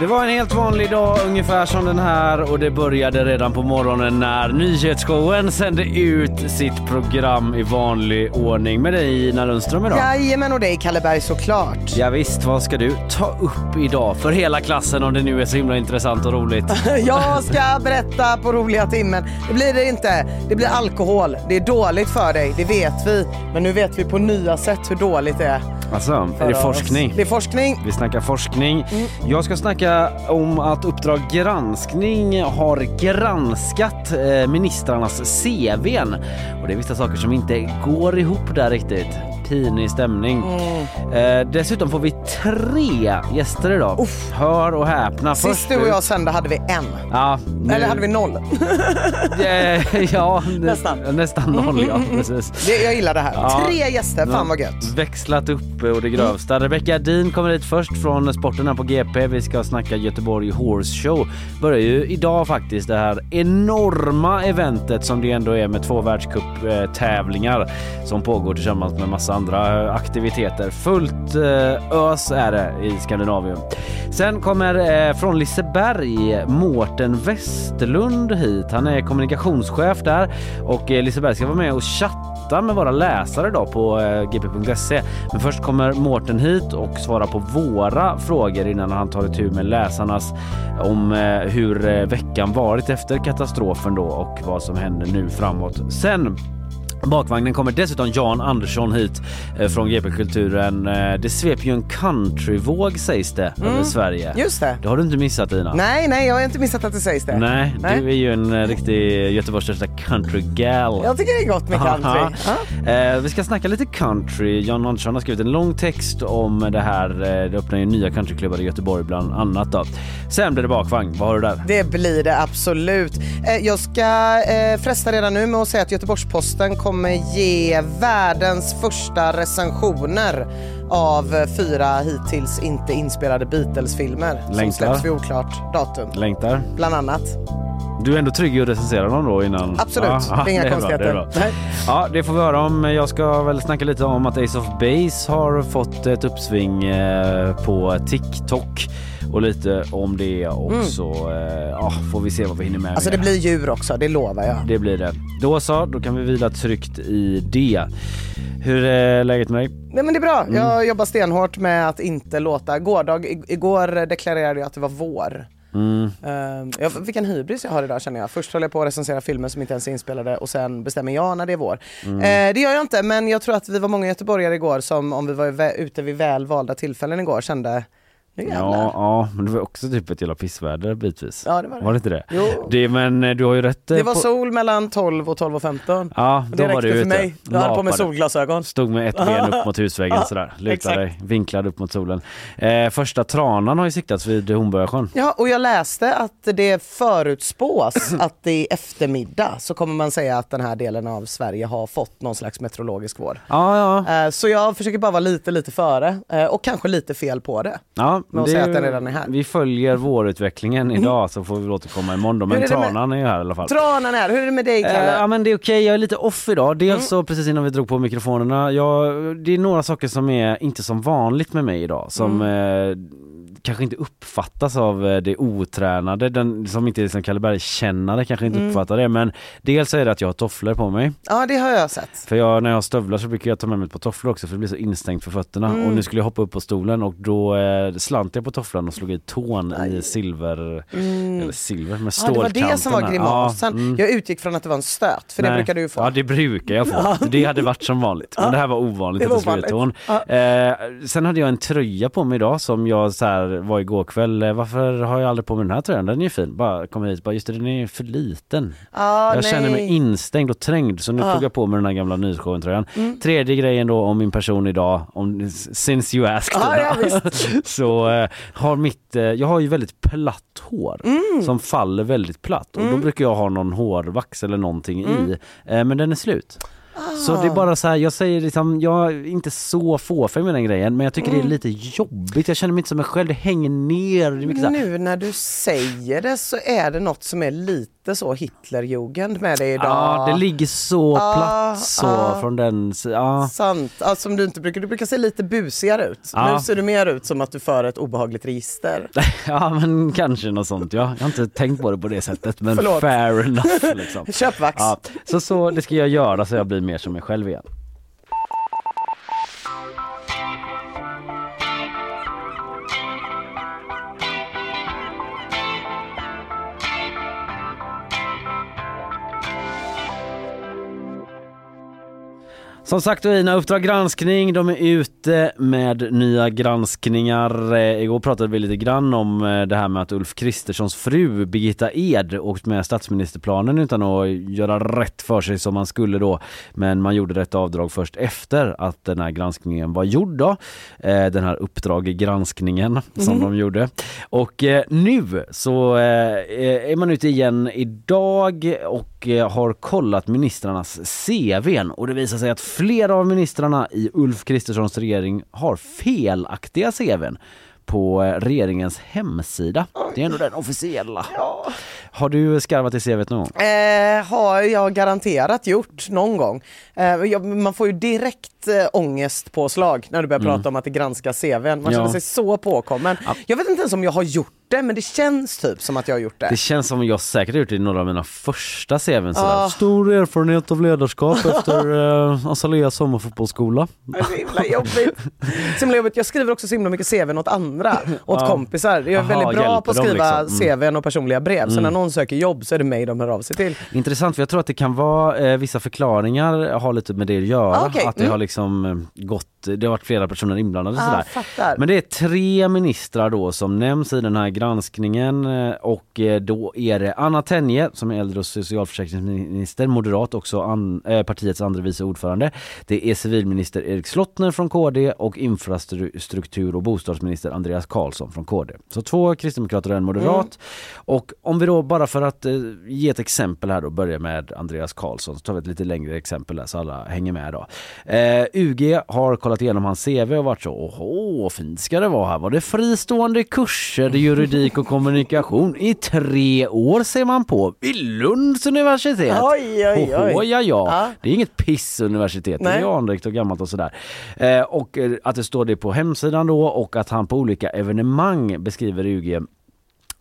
Det var en helt vanlig dag ungefär som den här och det började redan på morgonen när nyhetsshowen sände ut sitt program i vanlig ordning med dig Ina Lundström idag. Jajamän och dig Kalle Berg såklart. Ja, visst, vad ska du ta upp idag för hela klassen om det nu är så himla intressant och roligt? Jag ska berätta på roliga timmen. Det blir det inte. Det blir alkohol. Det är dåligt för dig, det vet vi. Men nu vet vi på nya sätt hur dåligt det är. Alltså, är det forskning? Det är forskning. Vi snackar forskning. Jag ska snacka om att Uppdrag granskning har granskat eh, ministrarnas CVn. Och det är vissa saker som inte går ihop där riktigt. Pinig stämning. Eh, dessutom får vi tre gäster idag. Hör och häpna. Sist du och jag sände hade vi en. Ja, nu- Eller hade vi noll? Eh, ja, Nästan. Nästan noll ja, precis. Det, jag gillar det här. Ja. Tre gäster, fan vad gött. Växlat upp och det grövsta. Rebecka Din kommer hit först från sporten här på GP. Vi ska snacka Göteborg Horse Show. Börjar ju idag faktiskt det här enorma eventet som det ändå är med två världscuptävlingar som pågår tillsammans med massa andra aktiviteter. Fullt eh, ös är det i Skandinavien. Sen kommer eh, från Liseberg Mårten Westlund hit. Han är kommunikationschef där och eh, Liseberg ska vara med och chatta med våra läsare då på eh, gp.se. Men först kommer Mårten hit och svarar på våra frågor innan han tar itu med läsarnas om eh, hur eh, veckan varit efter katastrofen då och vad som händer nu framåt. Sen Bakvagnen kommer dessutom Jan Andersson hit eh, från GP Kulturen. Eh, det sveper ju en countryvåg sägs det över Sverige. Just det. Det har du inte missat Ina? Nej, nej, jag har inte missat att det sägs det. Nej, Nej. du är ju en eh, riktig Göteborgs största countrygal. Jag tycker det är gott med country. Eh, vi ska snacka lite country. Jan Andersson har skrivit en lång text om det här. Det öppnar ju nya countryklubbar i Göteborg bland annat. Då. Sen blir det bakvagn. Vad har du där? Det blir det absolut. Eh, Jag ska eh, fresta redan nu med att säga att Göteborgs-Posten kommer ge världens första recensioner av fyra hittills inte inspelade Beatles-filmer som Längtar. släpps vid oklart datum. Längtar? Bland annat. Du är ändå trygg i att recensera dem då innan? Absolut, det är inga det konstigheter. det är bra. Nej. Ja, det får vi höra om. Jag ska väl snacka lite om att Ace of Base har fått ett uppsving eh, på TikTok och lite om det och så eh, ja, får vi se vad vi hinner med. Mm. Alltså med det blir djur också, det lovar jag. Det blir det. Då så, då kan vi vila tryggt i det. Hur är läget med dig? Nej men det är bra. Mm. Jag jobbar stenhårt med att inte låta... Gårdag, igår deklarerade jag att det var vår. Mm. Uh, jag, vilken hybris jag har idag känner jag. Först håller jag på att recensera filmer som inte ens är inspelade och sen bestämmer jag när det är vår. Mm. Eh, det gör jag inte men jag tror att vi var många göteborgare igår som om vi var ute vid väl valda tillfällen igår kände Nu Ja, jävlar. ja, men det var också typ ett jävla pissväder bitvis. Ja, det var det. Var det inte det? Jo. det men eh, du har ju rätt. eh, Det var sol mellan 12 och 12 och 15. Ja, då det var du för ute. mig. Jag hade på mig solglasögon. Stod med ett ben upp mot husväggen sådär, lutade dig, vinklad upp mot solen. Eh, första tranan har ju siktats vid Hornborgasjön. Ja, och jag läste att det förutspås att i eftermiddag så kommer man säga att den här delen av Sverige har fått någon slags meteorologisk vår. Ja, ja. Eh, Så jag försöker bara vara lite, lite före eh, och kanske lite fel på det. ja Men att säga att den redan är här. Vi följer vårutvecklingen idag så får vi väl återkomma imorgon då. Men är det med- tranan är ju här i alla fall. Tranan är, hur är det med dig Eh, Kalle? ja men det är okej, jag är lite off idag. Dels Mm. så precis innan vi drog på mikrofonerna, jag, det är några saker som är inte som vanligt med mig idag. Som Mm. eh, kanske inte uppfattas av eh, det otränade, den som inte är liksom Kalle Berg-kännare kanske inte Mm. uppfattar det. Men dels är det att jag har tofflor på mig. Ja det har jag sett. För jag, när jag har stövlar så brukar jag ta med mig ett par tofflor också för det blir så instängt för fötterna. Mm. Och nu skulle jag hoppa upp på stolen och då eh, slant jag på tofflan och slog i tån i silver, eller silver med Mm. Ja, det var det som var grimasen. Ja, mm. Jag utgick från att det var en stöt, för det Nej. brukar du få. Ja det brukar jag få. Det hade varit som vanligt. Men det här var ovanligt det var att det slog i tån. ovanligt. Eh, sen hade jag en tröja på mig idag som jag så här var igår kväll. Eh, Varför har jag aldrig på mig den här tröjan? Den är ju fin. Bara kom hit. Bara, just det, den är för liten. Ah, jag känner mig nej. instängd och trängd så nu tog jag på mig den här gamla Nyshowen-tröjan. Mm. Tredje grejen då om min person idag, om, since you asked. Ah, ja, så eh, har mitt, eh, jag har ju väldigt platt hår Mm. som faller väldigt platt och då brukar jag ha någon hårvax eller någonting Mm. i. Eh, men den är slut. Så det är bara så här, jag säger liksom, jag är inte så fåfäng med den grejen men jag tycker Mm. det är lite jobbigt, jag känner mig inte som mig själv, det hänger ner. Det Nu när du säger det så är det något som är lite så Hitlerjugend med dig idag. Ja, det ligger så Ah, platt så ah. från den si- ja. Sant, alltså, som du inte brukar, du brukar se lite busigare ut. Ja. Nu ser du mer ut som att du för ett obehagligt register. ja men kanske något sånt ja. Jag har inte tänkt på det på det sättet men Förlåt. fair enough liksom. Köpvax. Ja, så, så det ska jag göra så jag blir mer som mig själv igen. Som sagt Ina, Uppdrag granskning, de är ute med nya granskningar. Eh, igår pratade vi lite grann om eh, det här med att Ulf Kristerssons fru Birgitta Ed åkt med statsministerplanen utan att göra rätt för sig som man skulle då. Men man gjorde rätt avdrag först efter att den här granskningen var gjord då. Eh, den här Uppdrag granskningen som de gjorde. Och nu så är man ute igen idag och har kollat ministrarnas CVn och det visar sig att flera av ministrarna i Ulf Kristerssons regering har felaktiga CVn på eh, regeringens hemsida. Det är ändå den officiella. Har du skarvat i CVt någon gång? Eh, har jag garanterat gjort någon gång. Eh, jag, man får ju direkt eh, ångestpåslag när du börjar prata om att det granskar CVn. Man Mm. Ja. känner sig så påkommen. Jag vet inte ens om jag har gjort det men det känns typ som att jag har gjort det. Det känns som jag säkert har gjort det i några av mina första CVn. Sådär. Ah. Stor erfarenhet av ledarskap efter uh, Azaleas sommarfotbollsskola. Det är så himla jobbigt. Så himla jobbigt. Jag skriver också så himla mycket CVn åt andra, åt Ja. kompisar. Jag är Aha, väldigt bra på att skriva liksom. Mm. CVn och personliga brev. Så när någon söker jobb så är det mig de hör av sig till. Intressant för jag tror att det kan vara eh, vissa förklaringar har lite med det att göra. Ah, okej. Att det Mm. har liksom eh, gått, det har varit flera personer inblandade Ah, sådär. Men det är tre ministrar då som nämns i den här granskningen eh, och eh, då är det Anna Tenje som är äldre och socialförsäkringsminister, moderat också an, eh, partiets andre vice ordförande. Det är civilminister Erik Slottner från KD och infrastruktur och bostadsminister Andreas Karlsson från KD. Så två kristdemokrater och en moderat. Och om vi då bara för att eh, ge ett exempel här då börjar med Andreas Karlsson så tar vi ett lite längre exempel där så alla hänger med då. Eh, UG har kollat igenom hans CV och varit så åh fint ska det vara här. Var det fristående kurser i juridik och kommunikation i tre år ser man på vid Lunds universitet. Oj, oj, oj. Oho, ja, ja. Det är inget pissuniversitet, det är anrikt och gammalt och sådär. Eh, och eh, att det står det på hemsidan då och att han på olika evenemang beskriver UG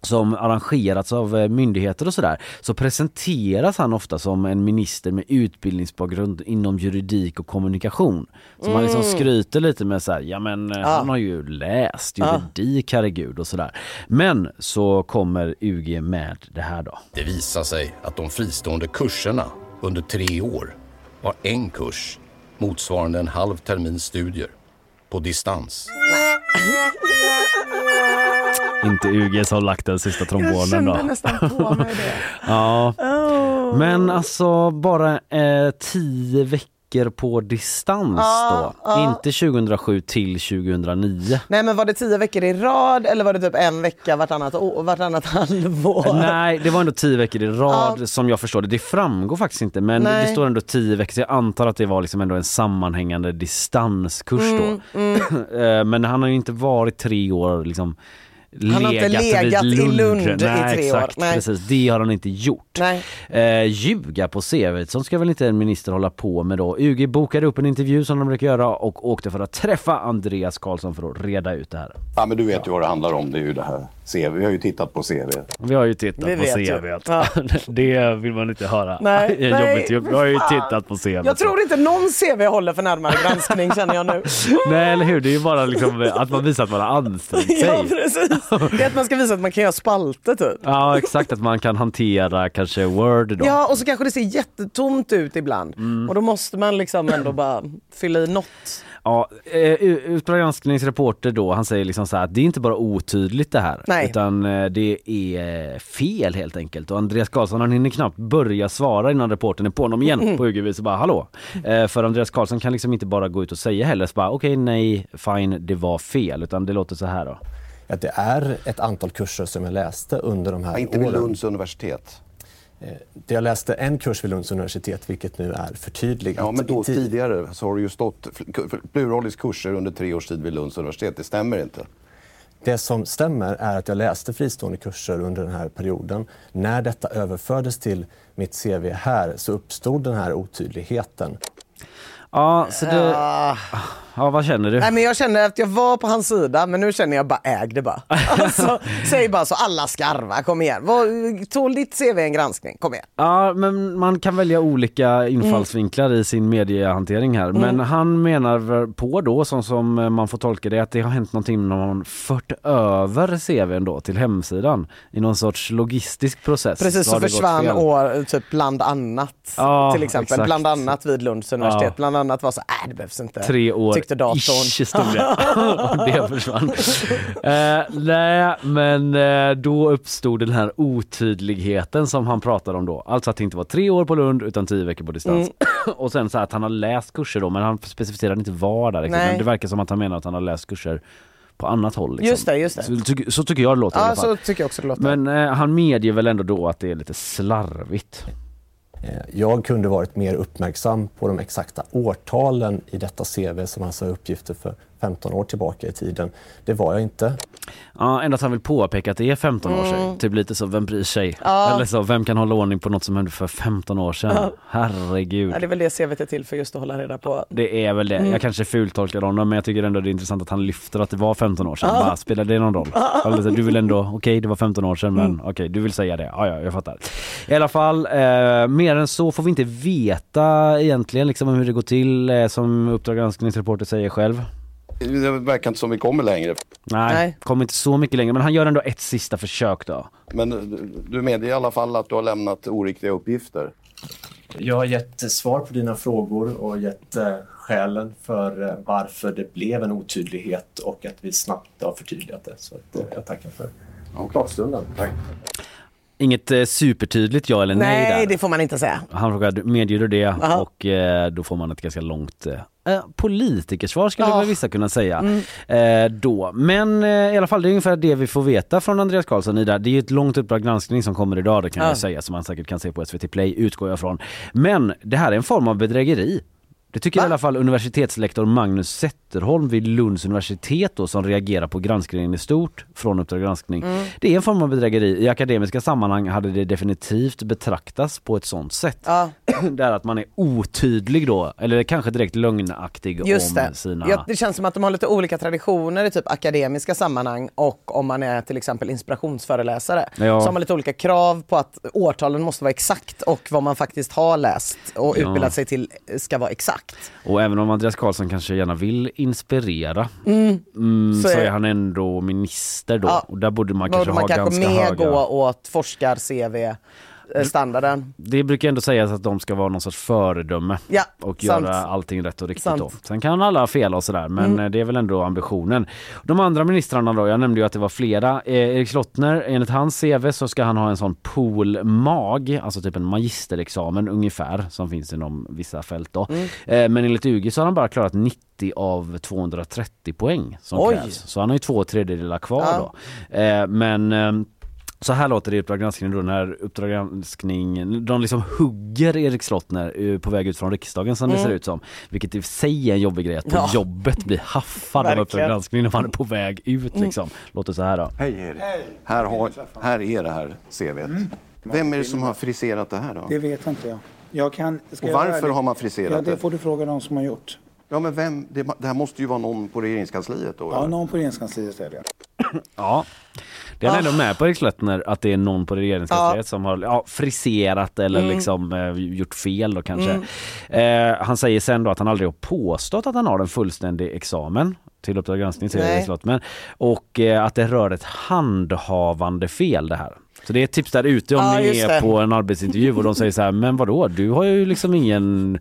som arrangerats av eh, myndigheter och sådär så presenteras han ofta som en minister med utbildningsbakgrund inom juridik och kommunikation. Så man liksom skryter lite med så här, ja men eh, han har ju läst juridik herregud och sådär. Men så kommer UG med det här då. Det visar sig att de fristående kurserna under tre år var en kurs motsvarande en halv termins studier på distans. Inte UG som lagt den sista Jag trombonen kände då. nästan på mig det. Ja. Oh. Men alltså bara eh, tio veckor på distans Ja, då. ja. Inte 2007 till 2009. Nej men var det tio veckor i rad eller var det typ en vecka vartannat, å- vartannat halvår? Nej, det var ändå tio veckor i rad som jag förstår det. Det framgår faktiskt inte men Nej. det står ändå tio veckor så jag antar att det var liksom ändå en sammanhängande distanskurs då. Mm, Eh, men han har ju inte varit tre år liksom Han har inte legat i Lund i Nej, tre år. exakt, Nej. Precis, det har han inte gjort. Nej. Eh, ljuga på CV, sånt ska väl inte en minister hålla på med då. UG bokade upp en intervju som de brukar göra och åkte för att träffa Andreas Karlsson för att reda ut det här. Ja, men du vet ju vad det handlar om. Det är ju det här CV. Vi har ju tittat på CV. Vi har ju tittat Vi på. CV. Ja. Det vill man inte höra Nej, nej, jobbigt jobb. Vi har ju tittat på CV. Jag tror inte någon CV håller för närmare granskning känner jag nu. Nej eller hur, det är ju bara liksom att man visar att man har ansträngt sig. Ja precis. Det är att man ska visa att man kan göra spalter typ. Ja exakt, att man kan hantera kanske Word då. Ja och så kanske det ser jättetomt ut ibland. Mm. Och då måste man liksom ändå bara fylla i något. Ja, eh, Uppdrag granskningsreporter då, han säger liksom så här att det är inte bara otydligt det här. Nej. Utan eh, det är fel helt enkelt. Och Andreas Karlsson han hinner knappt börja svara innan reportern är på honom igen Mm. på UGV så bara hallå. Eh, för Andreas Karlsson kan liksom inte bara gå ut och säga heller så bara okej nej fine det var fel. Utan det låter så här då. Ja, det är ett antal kurser som jag läste under de här Inte vid åren. Lunds universitet. Eh, det Jag läste en kurs vid Lunds universitet, vilket nu är förtydligat. Ja, men då tidigare så har det ju stått pluralis kurser under tre års tid vid Lunds universitet. Det stämmer inte. Det som stämmer är att jag läste fristående kurser under den här perioden. När detta överfördes till mitt CV här så uppstod den här otydligheten. Ja, så det... Ja, vad känner du? Nej men jag känner att jag var på hans sida men nu känner jag bara äg det bara. Alltså, säg bara så alla skarva, kom igen. Tål ditt CV en granskning? Kom igen. Ja, men man kan välja olika infallsvinklar i sin mediehantering här. Men han menar på då, som, som man får tolka det, att det har hänt någonting när man fört över CVn då till hemsidan i någon sorts logistisk process. Precis så gått försvann år, typ bland annat Ja, till exempel. exakt. Bland annat vid Lunds universitet. Ja. Bland annat var så, äh det behövs inte. Tre år Tyckte datorn. ish det. Och det försvann. eh, nej, men eh, då uppstod den här otydligheten som han pratade om då. Alltså att det inte var tre år på Lund utan tio veckor på distans. Mm. Och sen så här att han har läst kurser då men han specificerade inte var där. Liksom. Nej. Men det verkar som att han menar att han har läst kurser på annat håll. Liksom. Just det, just det. Så, ty- så tycker jag det låter i Ja alla fall. så tycker jag också det låter. Men eh, han medger väl ändå då att det är lite slarvigt. Eh, jag kunde varit mer uppmärksam på de exakta årtalen i detta CV som alltså är uppgifter för 15 år tillbaka i tiden. Det var jag inte. Ja, ändå att han vill påpeka att det är 15 år sedan. Typ lite så, vem bryr sig? Mm. Ja. Eller så, vem kan hålla ordning på något som hände för 15 år sedan? Herregud. Ja, det är väl det CVt är till för just att hålla reda på. Det är väl det. Mm. Jag kanske fultolkar honom men jag tycker ändå det är intressant att han lyfter att det var 15 år sedan. Bara, spelar det någon roll? Eller så, du vill ändå, okej det var 15 år sedan men Mm. okej du vill säga det. Ja, ja jag fattar. I alla fall, eh, mer än så får vi inte veta egentligen liksom hur det går till eh, som Uppdrag granskningsreporter säger själv. Det verkar inte som vi kommer längre. Nej, Nej. kommer inte så mycket längre men han gör ändå ett sista försök då. Men du- medger i alla fall att du har lämnat oriktiga uppgifter. Jag har gett svar på dina frågor och gett eh, skälen för eh, varför det blev en otydlighet och att vi snabbt har förtydligat det. Så att, eh, jag tackar för pratstunden. Tack. Inget eh, supertydligt ja eller nej, Nej, där. det får man inte säga. Han frågar, medger du det? Aha. Och eh, då får man ett ganska långt eh, eh, politikersvar skulle. Mm. väl vissa kunna säga. Eh, då. Men eh, i alla fall det är ungefär det vi får veta från Andreas Karlsson i det är ju ett långt uppdrag granskning som kommer idag det kan Ja. jag säga som man säkert kan se på SVT Play utgår jag från. Men det här är en form av bedrägeri. Det tycker i alla fall universitetslektor Magnus Zetterholm vid Lunds universitet då, som reagerar på granskningen i stort från Uppdrag granskning. Mm. Det är en form av bedrägeri. I akademiska sammanhang hade det definitivt betraktats på ett sånt sätt. Ja, Där att man är otydlig då, eller kanske direkt lögnaktig just om det. sina... Ja, det känns som att de har lite olika traditioner i typ akademiska sammanhang och om man är till exempel inspirationsföreläsare. Ja. Så har man lite olika krav på att årtalen måste vara exakt och vad man faktiskt har läst och Ja. utbildat sig till ska vara exakt. Och även om Andreas Karlsson kanske gärna vill inspirera mm, så, Så är är- han ändå minister då. Ja. Och där borde man Borde kanske man ha kanske ganska mer höga... gå åt forskar-CV standarden. Det brukar ändå sägas att de ska vara någon sorts föredöme Ja, och sant. göra allting rätt och riktigt Sant. då. Sen kan alla fel och sådär men Mm. eh, det är väl ändå ambitionen. De andra ministrarna då, jag nämnde ju att det var flera. Eh, Erik Slottner, enligt hans CV så ska han ha en sån poolmag, alltså typ en magisterexamen ungefär som finns inom vissa fält då. Mm. Eh, men enligt UG så har han bara klarat 90 av 230 poäng som Oj. krävs. Så han har ju två tredjedelar kvar Ja. då. Eh, men ehm, så här låter det i Uppdrag granskning då när Uppdrag granskning, de liksom hugger Erik Slottner eh, på väg ut från riksdagen som det Mm. ser ut som. Vilket i sig är en jobbig grej att på Ja. jobbet bli haffad av Uppdrag granskning när man är på väg ut Mm. liksom. Låter så här då. Hej Erik. Här, har, här är det här CVt. Vem är det som har friserat det här då? Det vet inte jag. jag kan, ska Och varför har man friserat ja, det? det? får du fråga de som har gjort. Ja men vem? Det, det här måste ju vara någon på regeringskansliet då? Ja, eller? någon på regeringskansliet är det. Ja. Det är han Ah. ändå med på Erik att det är någon på regeringskansliet som har ja, friserat eller Mm. liksom eh, gjort fel då kanske. Eh, han säger sen då att han aldrig har påstått att han har en fullständig examen till Uppdrag granskning säger Slottner. Och eh, att det rör ett handhavande fel det här. Så det är ett tips där ute om Ja, ni är det. på en arbetsintervju och de säger så här, men vadå, du har ju liksom ingen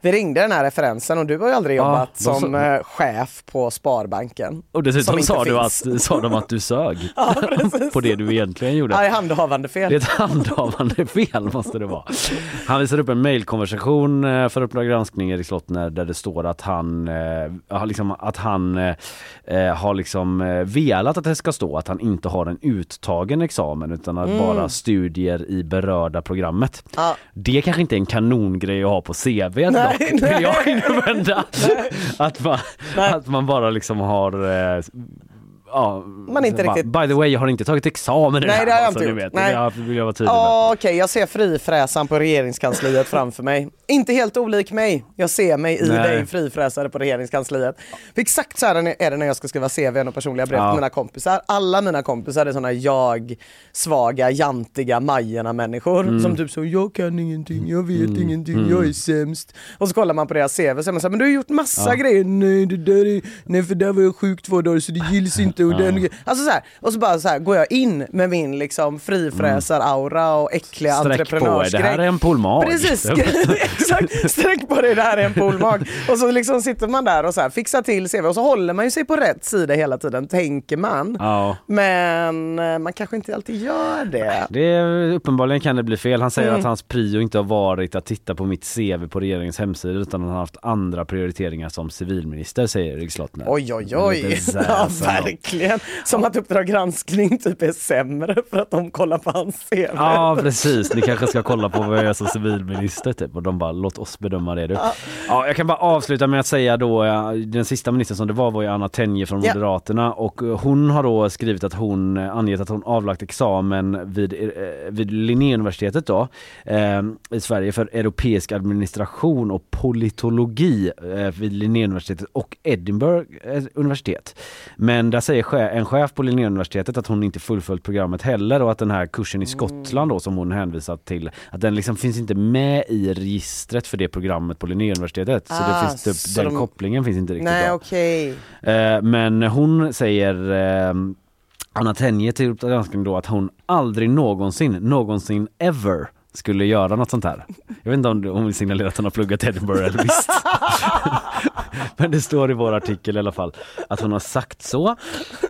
Vi ringde den här referensen och du har ju aldrig Ja, jobbat de som sa- eh, chef på Sparbanken. och dessutom sa, du finns. att, sa de att du sög på det du egentligen gjorde. Ja, i handhavande fel. Det är ett handhavande fel måste det vara. Han visar upp en mejlkonversation eh, för Uppdrag granskning Erik Slottner där det står att han, eh, liksom, att han har liksom velat att det ska stå att han inte har en uttagen examen utan att Mm. bara studier i berörda programmet. Ja. Det kanske inte är en kanongrej att ha på CV Nej, dock, vill jag invända. Att man, att man bara liksom har eh, Ja, Man inte bara, riktigt- By the way, jag har inte tagit examen Nej, det har jag alltså, inte ni gjort. vet. Nej. Vill jag vara tydlig. Ja, Okej, jag ser frifräsaren på regeringskansliet framför mig. Inte helt olik mig. Jag ser mig i Nej. dig frifräsare på regeringskansliet. För exakt så här är det när jag ska skriva CV och personliga brev Ja. till mina kompisar. Alla mina kompisar är såna jag-svaga, jantiga Majerna-människor Mm. som typ så jag kan ingenting, jag vet ingenting, jag är sämst. Och så kollar man på deras CV och så är man så här, men du har gjort massa Ja. grejer. Nej, det där är, nej för där var jag sjuk två dagar så det gills inte. Och, den, alltså så här, och så bara så här, går jag in med min liksom frifräsar-aura och äckliga Sträck på er, entreprenörsgrej. det här är en polmag. Precis, exakt. Sträck på dig, det här är en poolmag. Och så liksom sitter man där och så här, fixar till CV och så håller man ju sig på rätt sida hela tiden, tänker man. Ja. Men eh, man kanske inte alltid gör det. Det är, uppenbarligen kan det bli fel. Han säger Mm. att hans prio inte har varit att titta på mitt CV på regeringens hemsida utan han har haft andra prioriteringar som civilminister, säger Erik Slottner. Oj oj oj, ja, ändå. Verkligen. Som att Uppdrag granskning typ är sämre för att de kollar på hans CV. Ja precis, ni kanske ska kolla på vad jag gör som civilminister typ och de bara låt oss bedöma det du. Ja, jag kan bara avsluta med att säga då ja, den sista ministern som det var var ju Anna Tenje från Ja. Moderaterna och eh, hon har då skrivit att hon eh, angett att hon avlagt examen vid, eh, vid Linnéuniversitetet då eh, i Sverige för europeisk administration och politologi eh, vid Linnéuniversitetet och Edinburgh eh, universitet. Men där säger che- en chef på Linnéuniversitetet att hon inte fullföljt programmet heller och att den här kursen i Skottland då som hon hänvisat till att den liksom finns inte med i registret för det programmet på Linnéuniversitetet. Så det Ah, finns typ, den de- kopplingen finns inte riktigt Nej bra. okej. Eh, men hon säger eh, Anna Tenje till Uppdrag då att hon aldrig någonsin, någonsin ever skulle göra något sånt här. Jag vet inte om hon vill signalera att hon har pluggat Edinburgh eller visst. Men det står i vår artikel i alla fall att hon har sagt så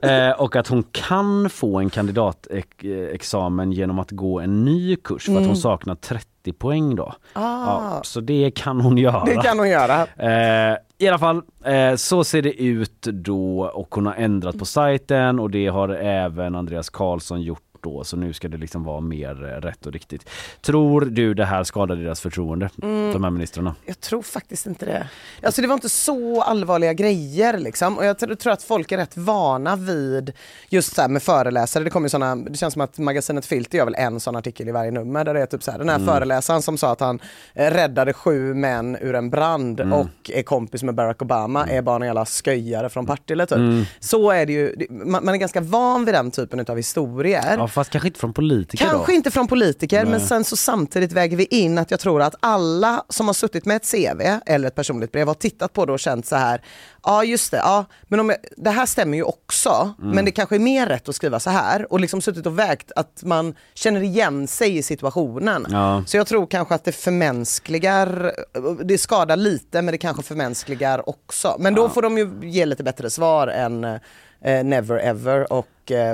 eh, och att hon kan få en kandidatexamen genom att gå en ny kurs för att hon saknar 30 poäng då. Ja, så det kan hon göra. Ah. Det kan hon göra. Eh, I alla fall, eh, så ser det ut då och hon har ändrat på sajten och det har även Andreas Karlsson gjort då, så nu ska det liksom vara mer eh, rätt och riktigt. Tror du det här skadar deras förtroende, Mm. de här ministrarna? Jag tror faktiskt inte det. Alltså det var inte så allvarliga grejer liksom. Och jag tr- tror att folk är rätt vana vid just så här med föreläsare. Det kommer ju såna, det känns som att magasinet Filter gör väl en sån artikel i varje nummer där det är typ så här, den här föreläsaren som sa att han eh, räddade sju män ur en brand och är kompis med Barack Obama är bara en jävla sköjare från Partille typ. Så är det ju, man, man är ganska van vid den typen av historier. Ja fast kanske inte från politiker Kanske då. inte från politiker Nej. men sen så samtidigt väger vi in att jag tror att alla som har suttit med ett CV eller ett personligt brev har tittat på det och känt så här, ja just det, ja men om jag, det här stämmer ju också Mm. men det kanske är mer rätt att skriva så här och liksom suttit och vägt att man känner igen sig i situationen. Ja. Så jag tror kanske att det förmänskligar, det skadar lite men det kanske förmänskligar också. Men då får de ju ge lite bättre svar än eh, never ever och eh,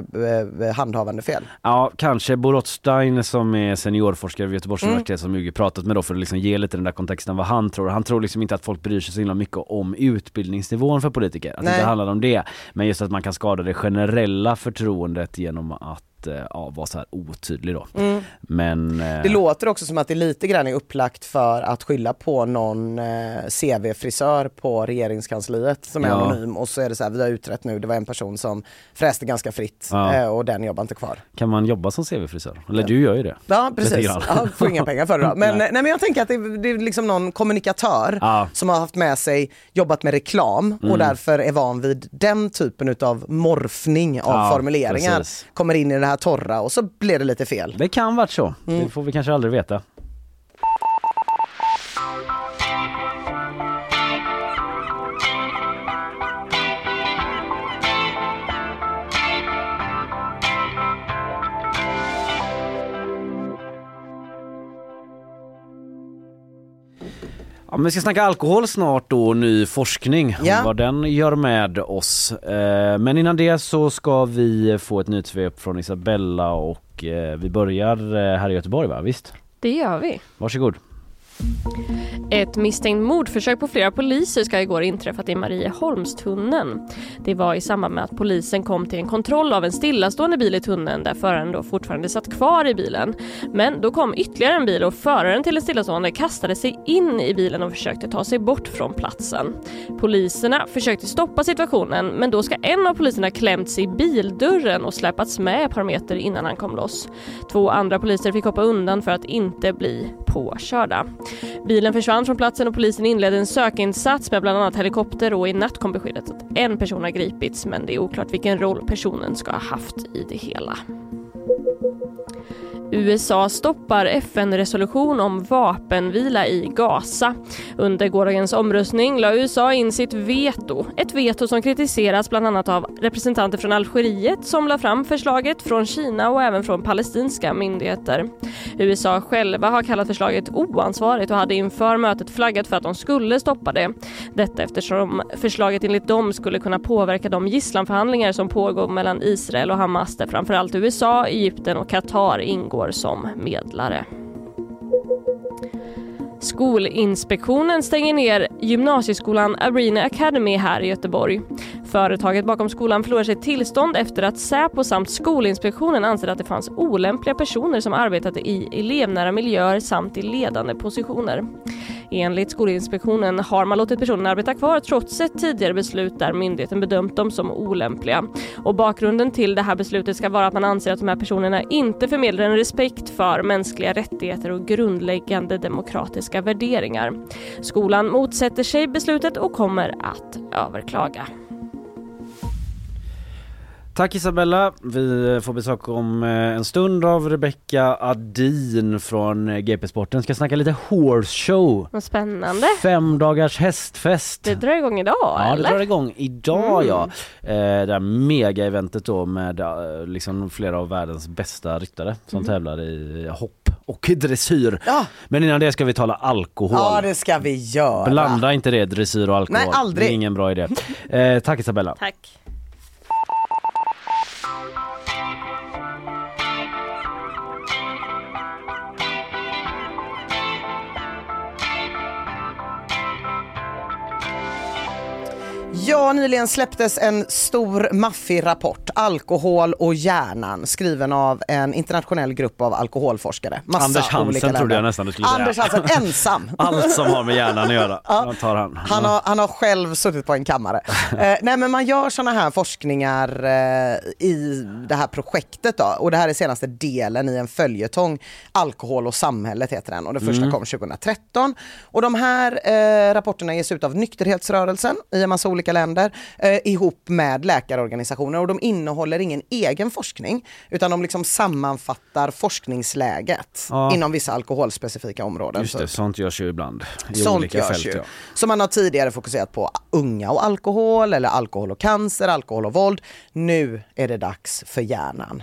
eh, handhavande fel. Ja, kanske Bo Rothstein som är seniorforskare vid Göteborgs Mm. universitet som Hugo pratat med då för att liksom ge lite den där kontexten vad han tror. Han tror liksom inte att folk bryr sig så himla mycket om utbildningsnivån för politiker. Att det Nej. inte handlar om det. Men just att man kan skada det generella förtroendet genom att eh, ja, vara så här otydlig då. Mm. Men... eh, Det låter också som att det lite grann är upplagt för att skylla på någon eh, CV-frisör på regeringskansliet som är Ja. anonym och så är det så här, vi har utrett nu, det var en person som fräste ganska fritt Ja. eh, och den jobbar inte kvar. Kan man jobba som CV-frisör? Eller du gör ju det. Ja precis, ja, får inga pengar för det då. Men, Nej. nej. men jag tänker att det, det är liksom någon kommunikatör som har haft med sig, jobbat med reklam och Mm. därför är van vid den typen utav morfning av formuleringar. precis. Kommer in i det här torra och så blir det lite fel. Det kan varit så. Mm. Det får vi kanske aldrig veta. Ja, men vi ska snacka alkohol snart då, ny forskning Ja. om vad den gör med oss. Eh, Men innan det så ska vi få ett nyhetssvep från Isabella och eh, vi börjar eh, här i Göteborg va? Visst? Det gör vi. Varsågod. Ett misstänkt mordförsök på flera poliser ska igår inträffat i Marieholmstunneln. Det var i samband med att polisen kom till en kontroll av en stillastående bil i tunneln där föraren då fortfarande satt kvar i bilen. Men då kom ytterligare en bil och föraren till den stillastående kastade sig in i bilen och försökte ta sig bort från platsen. Poliserna försökte stoppa situationen men då ska en av poliserna klämts i bildörren och släpats med ett par meter innan han kom loss. Två andra poliser fick hoppa undan för att inte bli påkörda. Bilen försvann från platsen och polisen inledde en sökinsats med bland annat helikopter och i natt kom beskedet att en person har gripits men det är oklart vilken roll personen ska ha haft i det hela. USA stoppar FN-resolution om vapenvila i Gaza. Under gårdagens omröstning la USA in sitt veto. Ett veto som kritiseras bland annat av representanter från Algeriet som la fram förslaget från Kina och även från palestinska myndigheter. USA själva har kallat förslaget oansvarigt och hade inför mötet flaggat för att de skulle stoppa det. Detta eftersom förslaget enligt dem skulle kunna påverka de gisslanförhandlingar som pågår mellan Israel och Hamas där framförallt USA, Egypten och Qatar ingår som medlare. Skolinspektionen stänger ner gymnasieskolan Arena Academy här i Göteborg. Företaget bakom skolan förlorar sitt tillstånd efter att Säpo samt Skolinspektionen anser att det fanns olämpliga personer som arbetade i elevnära miljöer samt i ledande positioner. Enligt Skolinspektionen har man låtit personerna arbeta kvar trots ett tidigare beslut där myndigheten bedömt dem som olämpliga. Och bakgrunden till det här beslutet ska vara att man anser att de här personerna inte förmedlar en respekt för mänskliga rättigheter och grundläggande demokratiska värderingar. Skolan motsätter sig beslutet och kommer att överklaga. Tack Isabella. Vi får besök om eh, en stund av Rebecca Adin från eh, GP Sporten. Ska snacka lite horse show. Vad spännande. Fem dagars hästfest. Det drar igång idag Ja eller? det drar igång idag Mm. ja. Eh, det här mega-eventet då med liksom flera av världens bästa ryttare som Mm. tävlar i hopp och dressyr. Ja. Men innan det ska vi tala alkohol. Ja det ska vi göra. Blanda inte det, dressyr och alkohol. Nej, aldrig. Det är ingen bra idé. Eh, tack Isabella. Tack. Ja, nyligen släpptes en stor maffig rapport, Alkohol och hjärnan, skriven av en internationell grupp av alkoholforskare. Massa Anders Hansen trodde jag nästan du skulle säga. Anders Hansen, ensam. Allt som har med hjärnan att göra, Ja. tar han. Han har, han har själv suttit på en kammare. eh, nej men man gör såna här forskningar eh, i det här projektet då och det här är senaste delen i en följetong. Alkohol och samhället heter den och det första Mm. kom 2013. Och de här eh, rapporterna ges ut av nykterhetsrörelsen i en massa olika länder eh, ihop med läkarorganisationer och de innehåller ingen egen forskning utan de liksom sammanfattar forskningsläget Ja. inom vissa alkoholspecifika områden. Just det, sånt görs ju ibland. I Sånt olika görs fält, ju. ja. Så man har tidigare fokuserat på unga och alkohol eller alkohol och cancer, alkohol och våld. Nu är det dags för hjärnan.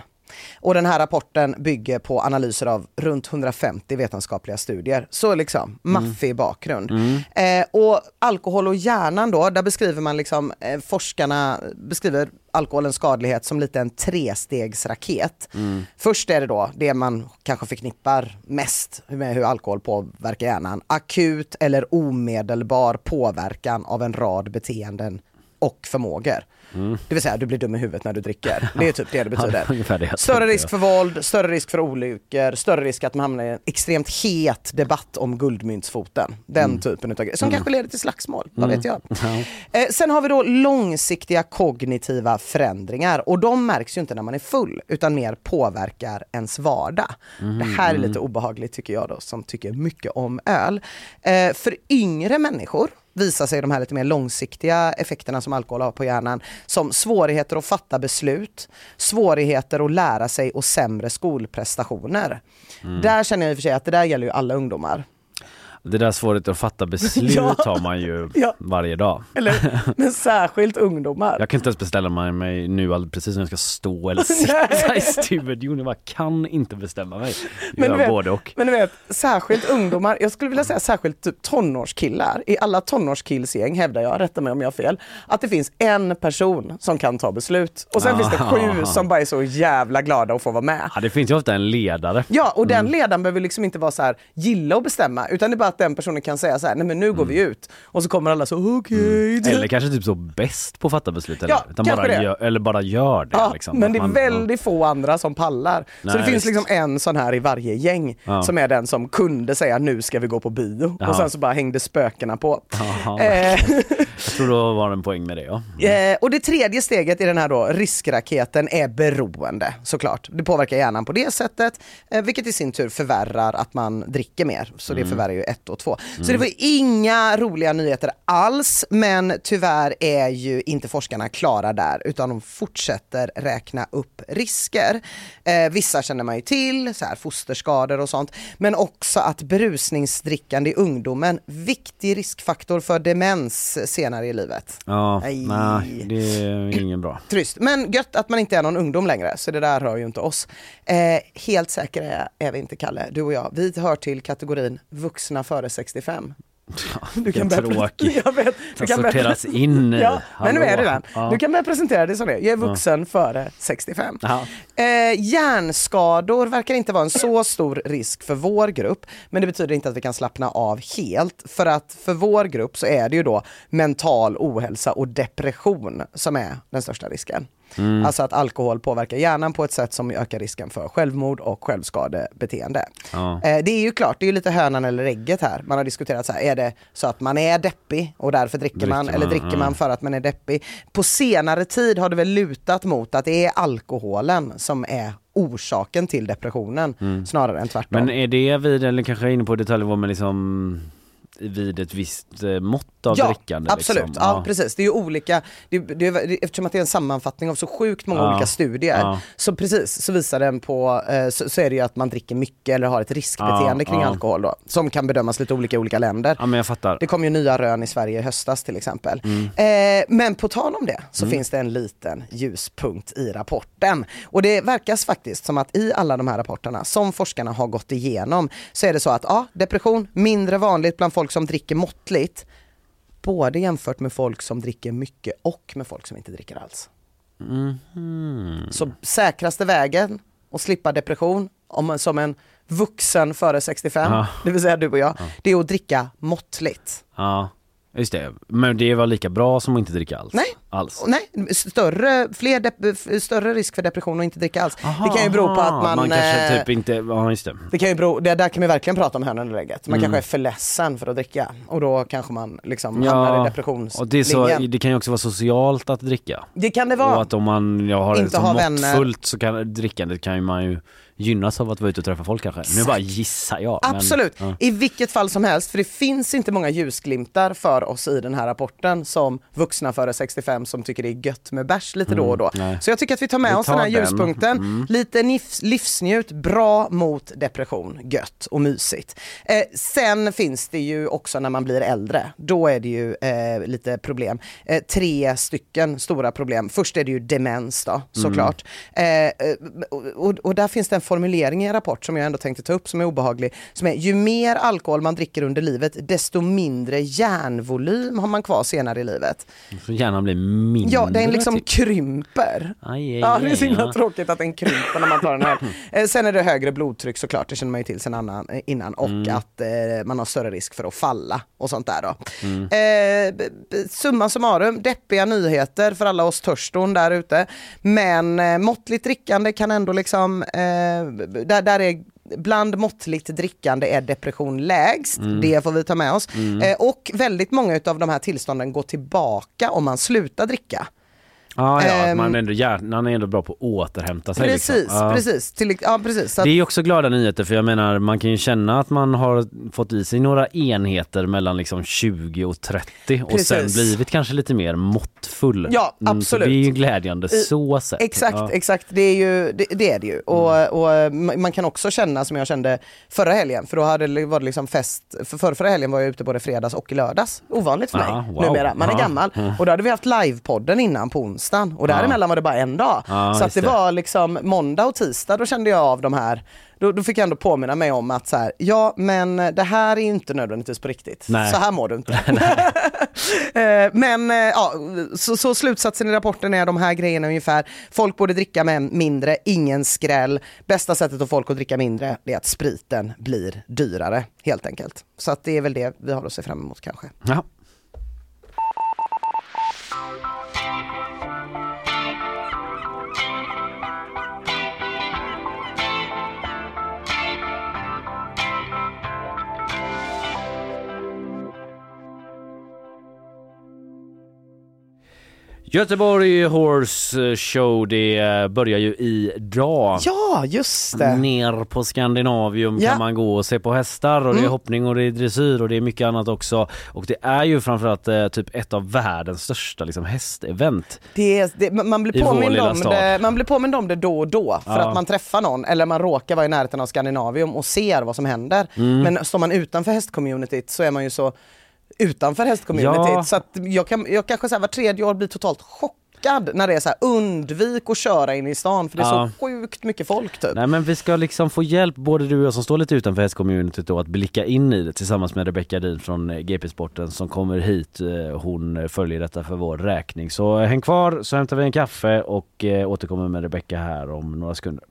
Och den här rapporten bygger på analyser av runt 150 vetenskapliga studier. Så liksom, maffig bakgrund. Eh, och alkohol och hjärnan då, där beskriver man liksom, eh, forskarna beskriver alkoholens skadlighet som lite en trestegsraket. Först är det då det man kanske förknippar mest med hur alkohol påverkar hjärnan. Akut eller omedelbar påverkan av en rad beteenden och förmågor. Det vill säga du blir dum i huvudet när du dricker. Det är typ det det Ja, betyder. ungefär det Större risk ja. för våld, större risk för olyckor, större risk att man hamnar i en extremt het debatt om guldmyntsfoten. Den Mm. typen av grejer som kanske leder till slagsmål, vad Mm. vet jag. Ja. Eh, sen har vi då långsiktiga kognitiva förändringar och de märks ju inte när man är full utan mer påverkar ens vardag. Mm, Det här är mm. lite obehagligt tycker jag då som tycker mycket om öl. Eh, för yngre människor visar sig de här lite mer långsiktiga effekterna som alkohol har på hjärnan som svårigheter att fatta beslut, svårigheter att lära sig och sämre skolprestationer. Mm. Där känner jag i och för sig att det där gäller ju alla ungdomar. Det där svårigheten att fatta beslut Ja. har man ju Ja. varje dag. Eller, men särskilt ungdomar. Jag kan inte ens beställa mig, nu precis när jag ska stå eller sitta i studion. Jag bara kan inte bestämma mig. Men Jag du vet- både och. Men du vet, särskilt ungdomar, jag skulle vilja säga särskilt typ tonårskillar. I alla tonårskillsgäng hävdar jag, rätta mig om jag har fel, att det finns en person som kan ta beslut. Och sen Ah. finns det sju som bara är så jävla glada att få vara med. Ja, det finns ju ofta en ledare. Ja, och den Mm. ledaren behöver liksom inte vara så här, gilla och bestämma, utan det är bara att den personen kan säga så här, nej men nu går vi ut. Och så kommer alla så, okej. Mm. Eller kanske typ så bäst på att fatta beslut. Eller, Ja, utan bara det. gör, eller bara gör det. Ja, liksom. men det är väldigt få andra som pallar. så Nej, det finns liksom en sån här i varje gäng Ja. som är den som kunde säga nu ska vi gå på bio Ja. och sen så bara hängde spökena på. Jaha, Eh, Jag tror då var det en poäng med det ja. Eh, och det tredje steget i den här då riskraketen är beroende såklart. Det påverkar hjärnan på det sättet, eh, vilket i sin tur förvärrar att man dricker mer. Så det Mm. förvärrar ju ett och två. Så Mm. det var inga roliga nyheter alls, men tyvärr är ju inte forskarna klara där, utan de fortsätter räkna upp risker. Eh, vissa känner man ju till, så här fosterskador och sånt, men också att berusningsdrickande i ungdomen, viktig riskfaktor för demens senare i livet. Ja, Nej. nej det är ingen bra. Trist. Men gött att man inte är någon ungdom längre, så det där rör ju inte oss. Eh, helt säkra är, är vi inte, Kalle, du och jag. Vi hör till kategorin vuxna före 65. Du Vilken börja- tråkig. Jag vet, du kan börja- sorteras in i. Ja, men nu är det den. Ja. Du kan börja presentera dig som det. Jag är Ja. vuxen före 65. Ja. Eh, hjärnskador verkar inte vara en så stor risk för vår grupp, men det betyder inte att vi kan slappna av helt. För att för vår grupp så är det ju då mental ohälsa och depression som är den största risken. Mm. Alltså att alkohol påverkar hjärnan på ett sätt som ökar risken för självmord och självskadebeteende. Ja. Eh, det är ju klart, det är ju lite hönan eller ägget här. Man har diskuterat så här, är det så att man är deppig och därför dricker, Dricker man, man, eller dricker ja. man för att man är deppig? På senare tid har det väl lutat mot att det är alkoholen som är orsaken till depressionen Mm. snarare än tvärtom. Men är det vid, eller kanske inne på detaljnivå, men liksom vid ett visst eh, mått av ja, drickande? absolut. Liksom. Ja, precis. Det är ju olika, det, det, det, eftersom att det är en sammanfattning av så sjukt många Ja. olika studier, Ja. så precis, så visar den på, eh, så, så är det ju att man dricker mycket eller har ett riskbeteende Ja, kring ja. alkohol då, som kan bedömas lite olika i olika länder. Ja men jag fattar. Det kom ju nya rön i Sverige i höstas till exempel. Mm. Eh, men på tal om det så Mm. finns det en liten ljuspunkt i rapporten. Och det verkar faktiskt som att i alla de här rapporterna som forskarna har gått igenom så är det så att ja, depression mindre vanligt bland folk som dricker måttligt. Både jämfört med folk som dricker mycket och med folk som inte dricker alls. Mhm. Så säkraste vägen att slippa depression om som en vuxen före 65, Ja. det vill säga du och jag, det är att dricka måttligt. Ja, just det. Men det var lika bra som att inte dricka alls? Nej. Alls? Och Nej, större, fler större risk för depression och inte dricka alls. det kan ju bero på att man... Man kanske eh, typ inte, ja just det. det kan ju bero, det där kan vi verkligen prata om hönan eller ägget. Man Mm. kanske är för ledsen för att dricka och då kanske man liksom hamnar i och det, depressionslinjen. så, det kan ju också vara socialt att dricka. Det kan det vara. Och att om man jag har det Inte ha vänner. måttfullt så kan drickandet kan ju man ju gynnas av att vara ute och träffa folk kanske. Nu bara gissar jag. men- Absolut. ja. I vilket fall som helst, för det finns inte många ljusglimtar för oss i den här rapporten som vuxna före 65 som tycker det är gött med bärs lite då och då. Mm, nej. Så jag tycker att vi tar med Vi oss den här tar den. ljuspunkten. Mm. Lite livs, livsnjut, bra mot depression, gött och mysigt. Eh, sen finns det ju också när man blir äldre, då är det ju eh, lite problem. Eh, tre stycken stora problem. Först är det ju demens då, såklart. Eh, eh, och, och, och där finns det en formulering i en rapport som jag ändå tänkte ta upp som är obehaglig. Som är ju mer alkohol man dricker under livet, desto mindre järnvolym har man kvar senare i livet. Så hjärnan blir mindre. Ja, den liksom typ. krymper. Aj, aj, Ja, det är så himla ja. tråkigt att den krymper när man tar den här. Eh, Sen är det högre blodtryck såklart, det känner man ju till sen annan, eh, innan. Och Mm. att eh, man har större risk för att falla och sånt där då. Mm. Eh, summa summarum, deppiga nyheter för alla oss törston där ute. Men eh, måttligt drickande kan ändå liksom, eh, där, där är Bland måttligt drickande är depression lägst, Mm. det får vi ta med oss. Mm. Eh, och väldigt många av de här tillstånden går tillbaka om man slutar dricka. Ja, ja Ehm, man är ändå, hjärnan är ändå bra på att återhämta sig. Precis, liksom. ja. precis. Till, ja, precis. Att, Det är också glada nyheter för jag menar man kan ju känna att man har fått i sig några enheter mellan liksom 20 och 30 och Precis. sen blivit kanske lite mer måttfull. Ja, Mm, absolut. så det är ju glädjande I- så sett. Exakt, Ja. exakt. Det är, ju, det, det är det ju. Och, Mm. och ma- man kan också känna som jag kände förra helgen, för då hade, var det liksom fest, för förra, förra helgen var jag ute både fredags och lördags. Ovanligt för mig Ja, wow. numera, man är gammal. Mm. Och då hade vi haft livepodden innan på onsdagen och däremellan var det bara en dag. Så att det, det. var liksom måndag och tisdag, då kände jag av de här då, då fick jag ändå påminna mig om att så här, ja men det här är inte nödvändigtvis på riktigt. Nej. Så här mår du inte. Eh, Men eh, ja, så, så slutsatsen i rapporten är de här grejerna ungefär. Folk borde dricka med mindre, ingen skräll. Bästa sättet för folk att dricka mindre är att spriten blir dyrare helt enkelt. Så att det är väl det vi har att se fram emot kanske. Ja. Göteborg Horse Show det börjar ju idag. Ja, just det. Ner på Skandinavium Ja. kan man gå och se på hästar och det är Mm. hoppning och det är dressyr och det är mycket annat också. Och det är ju framförallt eh, typ ett av världens största liksom, hästevent. Det är, det, man, blir påmind om det, man blir påmind om det då och då för Ja. att man träffar någon eller man råkar vara i närheten av Skandinavium och ser vad som händer. Mm. Men står man utanför hästcommunityt så är man ju så utanför hästcommunityt Ja. så jag, kan, jag kanske så här, var tredje år blir totalt chockad när det är så här undvik att köra in i stan för det är Ja. så sjukt mycket folk typ. Nej men vi ska liksom få hjälp, både du och jag som står lite utanför hästcommunityt då, att blicka in i det tillsammans med Rebecka Din från eh, GP Sporten som kommer hit. Eh, Hon eh, följer detta för vår räkning. Så häng kvar så hämtar vi en kaffe och återkommer med Rebecka här om några sekunder.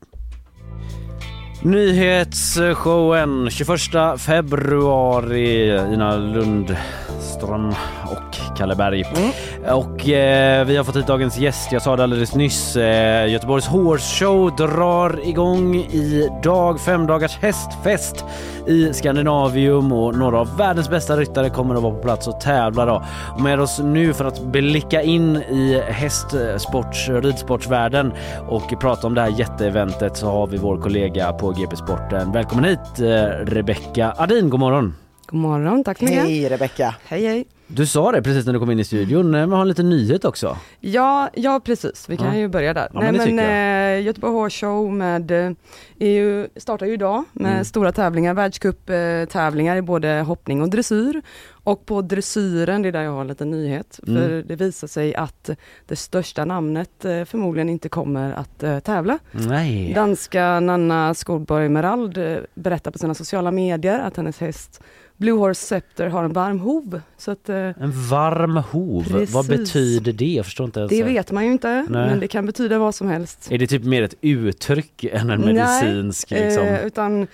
Nyhetsshowen 21 februari. Ina Lundström och Kalle Berg. Och eh, vi har fått hit dagens gäst. Jag sa det alldeles nyss. Eh, Göteborgs Horse Show drar igång idag. Fem dagars hästfest i Skandinavium och några av världens bästa ryttare kommer att vara på plats och tävla då. Och med oss nu för att blicka in i hästsports, ridsportsvärlden och prata om det här jätteeventet så har vi vår kollega på GP Sporten. Välkommen hit eh, Rebecka Adin, god morgon! God morgon, tack så mycket. Hej Rebecka! Hej hej. Du sa det precis när du kom in i studion, men har en liten nyhet också. Ja, ja precis, vi kan Ja. ju börja där. Ja, men Nej, tycker men, eh, Göteborg Horse Show med, eh, startar ju idag med Mm. stora tävlingar, världscuptävlingar i både hoppning och dressyr. Och på dressyren, det är där jag har en liten nyhet, Mm. för det visar sig att det största namnet eh, förmodligen inte kommer att eh, tävla. Nej. Danska Nanna Skolborg Merald berättar på sina sociala medier att hennes häst Blue Horse Scepter har en varm hov. Så att, eh, En varm hov, vad Precis. betyder det? Jag förstår inte ens. det vet man ju inte, Nej. men det kan betyda vad som helst. Är det typ mer ett uttryck än en medicinsk Nej, liksom? eh, utan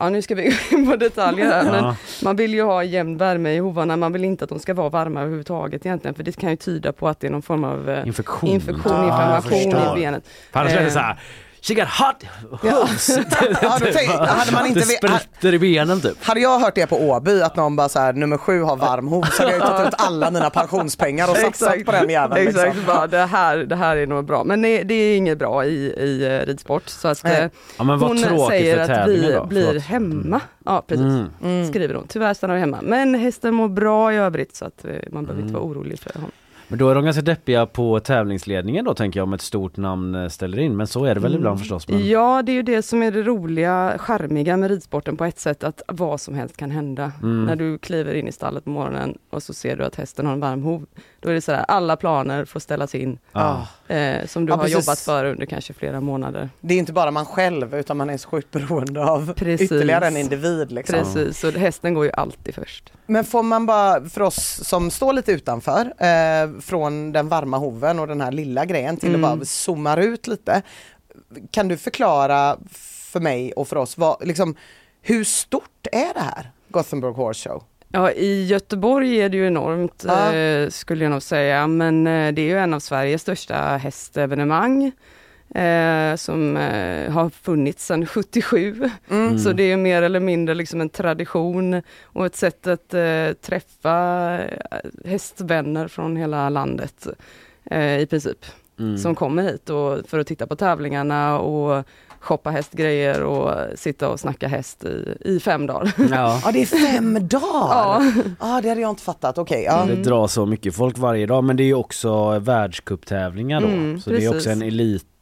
Ja nu ska vi gå in på detaljer här men Ja. man vill ju ha jämn värme i hovarna, man vill inte att de ska vara varma överhuvudtaget egentligen för det kan ju tyda på att det är någon form av eh, Infektion. infektion jag inflammation i benet. För annars är det Eh, så här, She got hot hooves! Ja, tänk, hade man inte det spritter i benen typ. Hade jag hört det på Åby att någon bara så här, nummer sju har varm hov så hade jag ju tagit ut alla mina pensionspengar och satsat på den jäveln. Exakt, Liksom. bara, det, här, det här är nog bra. Men det, det är inget bra i, i eh, ridsport. Så att, Nej. eh, Ja, men vad hon säger att vi då. blir Förlåt. hemma. Ja precis, Mm. skriver hon. Tyvärr stannar vi hemma. Men hästen mår bra i övrigt så att eh, man behöver inte Mm. vara orolig för honom. Men då är de ganska deppiga på tävlingsledningen då tänker jag om ett stort namn eh, ställer in. Men så är det väl ibland förstås. Men... Ja, det är ju det som är det roliga, charmiga med ridsporten på ett sätt, att vad som helst kan hända. Mm. När du kliver in i stallet på morgonen och så ser du att hästen har en varm hov. Då är det sådär, alla planer får ställas in. Ja. Eh, som du Ja, har precis. jobbat för under kanske flera månader. Det är inte bara man själv utan man är så sjukt beroende av Precis. ytterligare en individ. Liksom. Precis, så hästen går ju alltid först. Men får man bara, för oss som står lite utanför, eh, från den varma hoven och den här lilla grejen till Mm. att bara zoomar ut lite. Kan du förklara för mig och för oss, vad, liksom, hur stort är det här Gothenburg Horse Show? Ja, i Göteborg är det ju enormt Ja. eh, skulle jag nog säga, men eh, det är ju en av Sveriges största hästevenemang. Eh, som eh, har funnits sedan 77. Mm. Så det är mer eller mindre liksom en tradition och ett sätt att eh, träffa eh, hästvänner från hela landet eh, i princip. Mm. Som kommer hit och, för att titta på tävlingarna och shoppa hästgrejer och sitta och snacka häst i, i fem dagar. Ja. Ja det är fem dagar! Ja. Ja det hade jag inte fattat, okej. ja. Det drar så mycket folk varje dag men det är ju också världscuptävlingar då. Mm, så det är också precis. en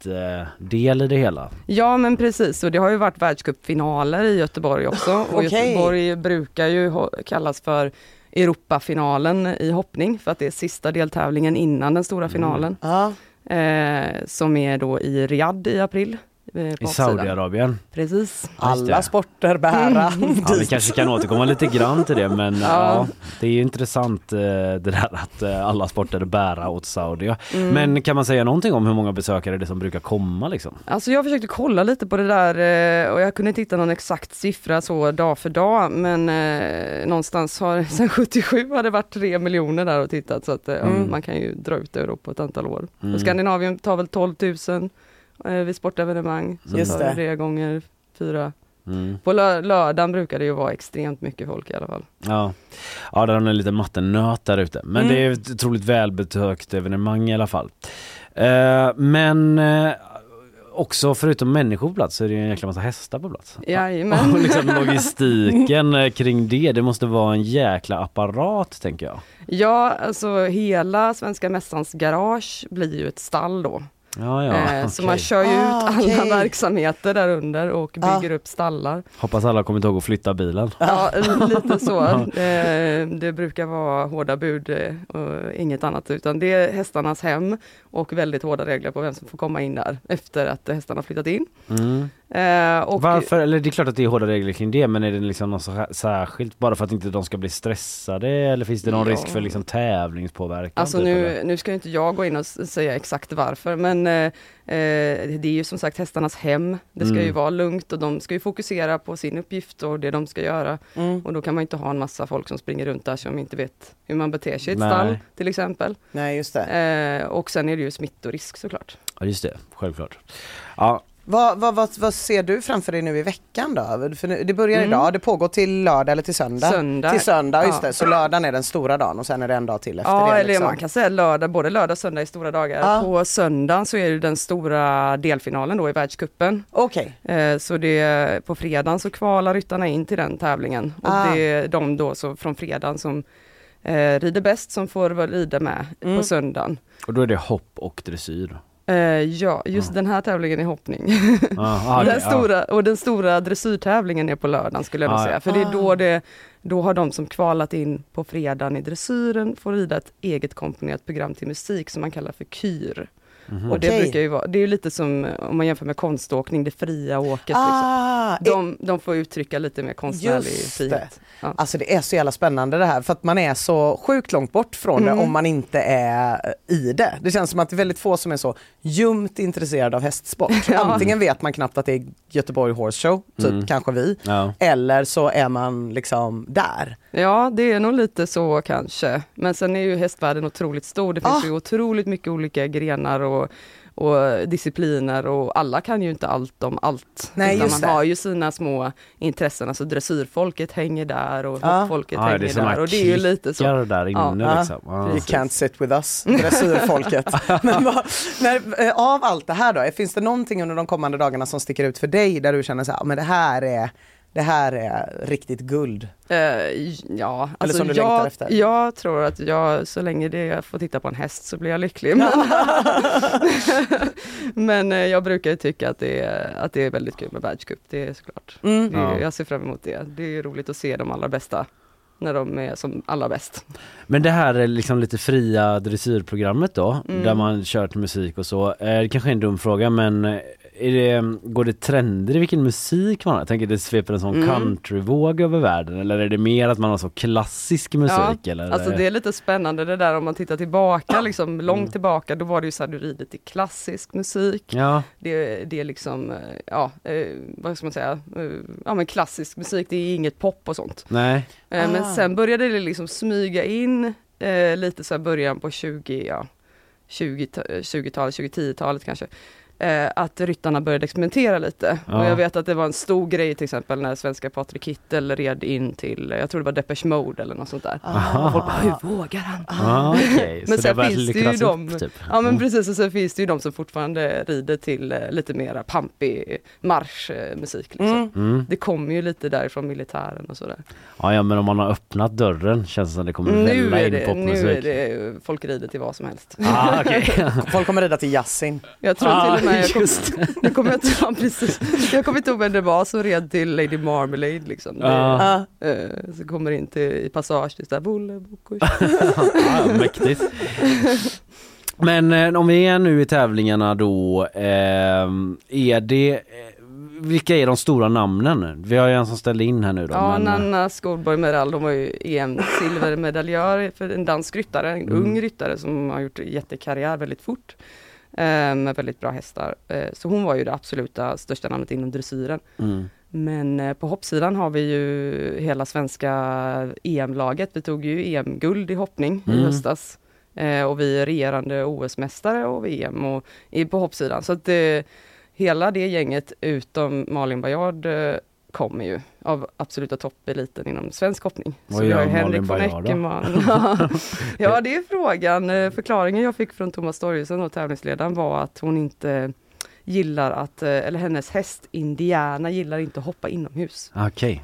elitdel i det hela. Ja men precis och det har ju varit världscupfinaler i Göteborg också och Okej. Göteborg brukar ju kallas för Europafinalen i hoppning för att det är sista deltävlingen innan den stora finalen. Ja. Eh, som är då i Riyadh i april. Eh, på I. Saudiarabien. Precis. Alla sporter bära Ja, vi kanske kan återkomma lite grann till det men ja. Ja. det är ju intressant eh, det där att eh, alla sporter bära åt Saudi. Mm. Men kan man säga någonting om hur många besökare det som brukar komma liksom? Alltså jag försökte kolla lite på det där och jag kunde inte hitta någon exakt siffra så dag för dag men eh, någonstans har sen 77 har det varit 3 miljoner där och tittat så att Mm. man kan ju dra ut det på ett antal år. Mm. Och Skandinavien tar väl 12 000 eh, vid sportevenemang. Så Just tar det. det gånger fyra. Mm. På lö- lördagen brukar det ju vara extremt mycket folk i alla fall. Ja, ja där har ni en liten mattenöt där ute. Men Mm. det är ett otroligt välbesökt evenemang i alla fall. Eh, men eh, också förutom människor på plats så är det ju en jäkla massa hästar på plats. Jajamän. Och liksom logistiken eh, kring det, det måste vara en jäkla apparat tänker jag. Ja, alltså hela Svenska Mässans garage blir ju ett stall då. Ja, ja, Eh, Så okej. man kör ju Ah, ut alla okej. verksamheter där under och Ah. bygger upp stallar. Hoppas alla kommer ihåg att flytta bilen. Ja, lite så. Eh, Det brukar vara hårda bud eh, och inget annat utan det är hästarnas hem och väldigt hårda regler på vem som får komma in där efter att hästarna flyttat in. Mm. Eh, Varför, eller det är klart att det är hårda regler kring det men är det liksom något särskilt bara för att inte de ska bli stressade eller finns det någon Ja. risk för liksom tävlingspåverkan? Alltså typ, nu, nu ska inte jag gå in och säga exakt varför men eh, det är ju som sagt hästarnas hem. Det ska Mm. ju vara lugnt och de ska ju fokusera på sin uppgift och det de ska göra. Mm. Och då kan man inte ha en massa folk som springer runt där som inte vet hur man beter sig i ett Nej. stall till exempel. Nej just det. Eh, och sen är det ju smittorisk såklart. Ja just det, självklart. Ja, Vad, vad, vad, vad ser du framför dig nu i veckan då? För nu, det börjar Mm. idag, det pågår till lördag eller till söndag? Söndag. Till söndag, just Ja. det. Så lördagen är den stora dagen och sen är det en dag till efter Ja, det. eller liksom. man kan säga lördag, både lördag och söndag är stora dagar. Ja. På söndagen så är det den stora delfinalen då i världscupen. Okej. Eh, Så det, på fredagen så kvalar ryttarna in till den tävlingen. Och Ah. det är de då så från fredagen som eh, rider bäst som får rida med Mm. på söndagen. och då är det hopp och dressyr. Eh, ja, just den här tävlingen är hoppning. Ah, okej, den stora, och den stora dressyrtävlingen är på lördagen skulle jag nog Ah, säga. För det är då det, då har de som kvalat in på fredagen i dressyren får rida ett eget komponerat program till musik som man kallar för kyr. Mhm. Och det Okej. brukar ju vara, det är ju lite som eh, om man jämför med konståkning, det fria åket. Liksom. Ah, De, de får uttrycka lite mer konstnärlig Just frihet. Ja. Alltså det är så jävla spännande det här för att man är så sjukt långt bort från Mm. det om man inte är i det. Det känns som att det är väldigt få som är så ljumt intresserade av hästsport. Ja. Antingen vet man knappt att det är Göteborg Horse Show, typ Mm. kanske vi, Ja. eller så är man liksom där. ja, det är nog lite så kanske. Men sen är ju hästvärlden otroligt stor. Det finns Ah. ju otroligt mycket olika grenar och, och discipliner och alla kan ju inte allt om allt. Nej, Utan just man det. har ju sina små intressen, alltså dressyrfolket hänger där och Ja. hoppfolket Ja, hänger där och det är ju lite så. där inne Ja. liksom. Ja. You can't sit with us, dressyrfolket. Men vad, när, eh, av allt det här då, finns det någonting under de kommande dagarna som sticker ut för dig där du känner så här, "Ja, men det här är, det här är riktigt guld? Eh, ja, alltså som du längtar jag, efter. jag tror att jag, så länge det jag får titta på en häst så blir jag lycklig. Men, men eh, jag brukar tycka att det, är, att det är väldigt kul med världscup, det är såklart. Mm. Det är, Ja. Jag ser fram emot det. Det är roligt att se de allra bästa när de är som allra bäst. Men det här är liksom lite fria dressyrprogrammet då, Mm. där man kör till musik och så. Eh, Det kanske är en dum fråga men det, går det trender i vilken musik man har? Jag tänker det sveper en sån Mm. countryvåg över världen eller är det mer att man har så klassisk musik? eller? Alltså det är lite spännande det där om man tittar tillbaka, liksom långt Mm. tillbaka, då var det ju så här, du rider till klassisk musik. Ja. Det, det är liksom, eh, ja, eh, vad ska man säga, eh, ja men klassisk musik, det är inget pop och sånt. Nej. Men Ah. sen började det liksom smyga in lite så här början på 20, ja, 20, 20-talet, 2010-talet kanske. Eh, att ryttarna började experimentera lite. Ja. Och jag vet att det var en stor grej till exempel när svenska Patrik Kittel red in till, jag tror det var Depeche Mode eller något sånt där. Aha. Och folk bara, hur vågar han? Ah, Men sen finns det ju de, typ. ja men Mm. precis, och sen finns det ju de som fortfarande rider till eh, lite mera pampig marschmusik. Liksom. Mm. Mm. Det kommer ju lite därifrån militären och sådär. Ja, ja men om man har öppnat dörren känns det som det kommer välla in det, nu popmusik. är det, folk rider till vad som helst. Ah, okej. Folk kommer rida till jazzin. Jag tror Ah, till och med, jag, kom, just jag kommer inte ja, precis. Jag kommer inte ihåg vem det var som red till Lady Marmalade liksom. Det, Ah. eh, så kommer in till i passage till sådär Bullebokus. ja, mäktigt. Men eh, om vi är nu i tävlingarna då, ehm, är det, eh, vilka är de stora namnen? Vi har ju en som ställde in här nu då. Ja, men, eh, Nanna Skogborg Meral, hon var ju EM-silvermedaljör för en dansk ryttare, en Mm. ung ryttare som har gjort jättekarriär väldigt fort. Eh, Med väldigt bra hästar. Eh, Så hon var ju det absoluta största namnet inom dressyren. mm. Men eh, på hoppsidan har vi ju hela svenska EM-laget. Vi tog ju EM-guld i hoppning i Mm. höstas. Eh, och vi är regerande OS-mästare och VM och, i, på hoppsidan. Så att eh, hela det gänget utom Malin Bajard kommer ju av absoluta toppeliten inom svensk hoppning. Vad Så vi har gör ju Henrik von? Eckermann. ja det är frågan. Eh, Förklaringen jag fick från Thomas Torgesen och tävlingsledaren var att hon inte gillar att, eh, eller hennes häst Indiana gillar inte att hoppa inomhus. Okej.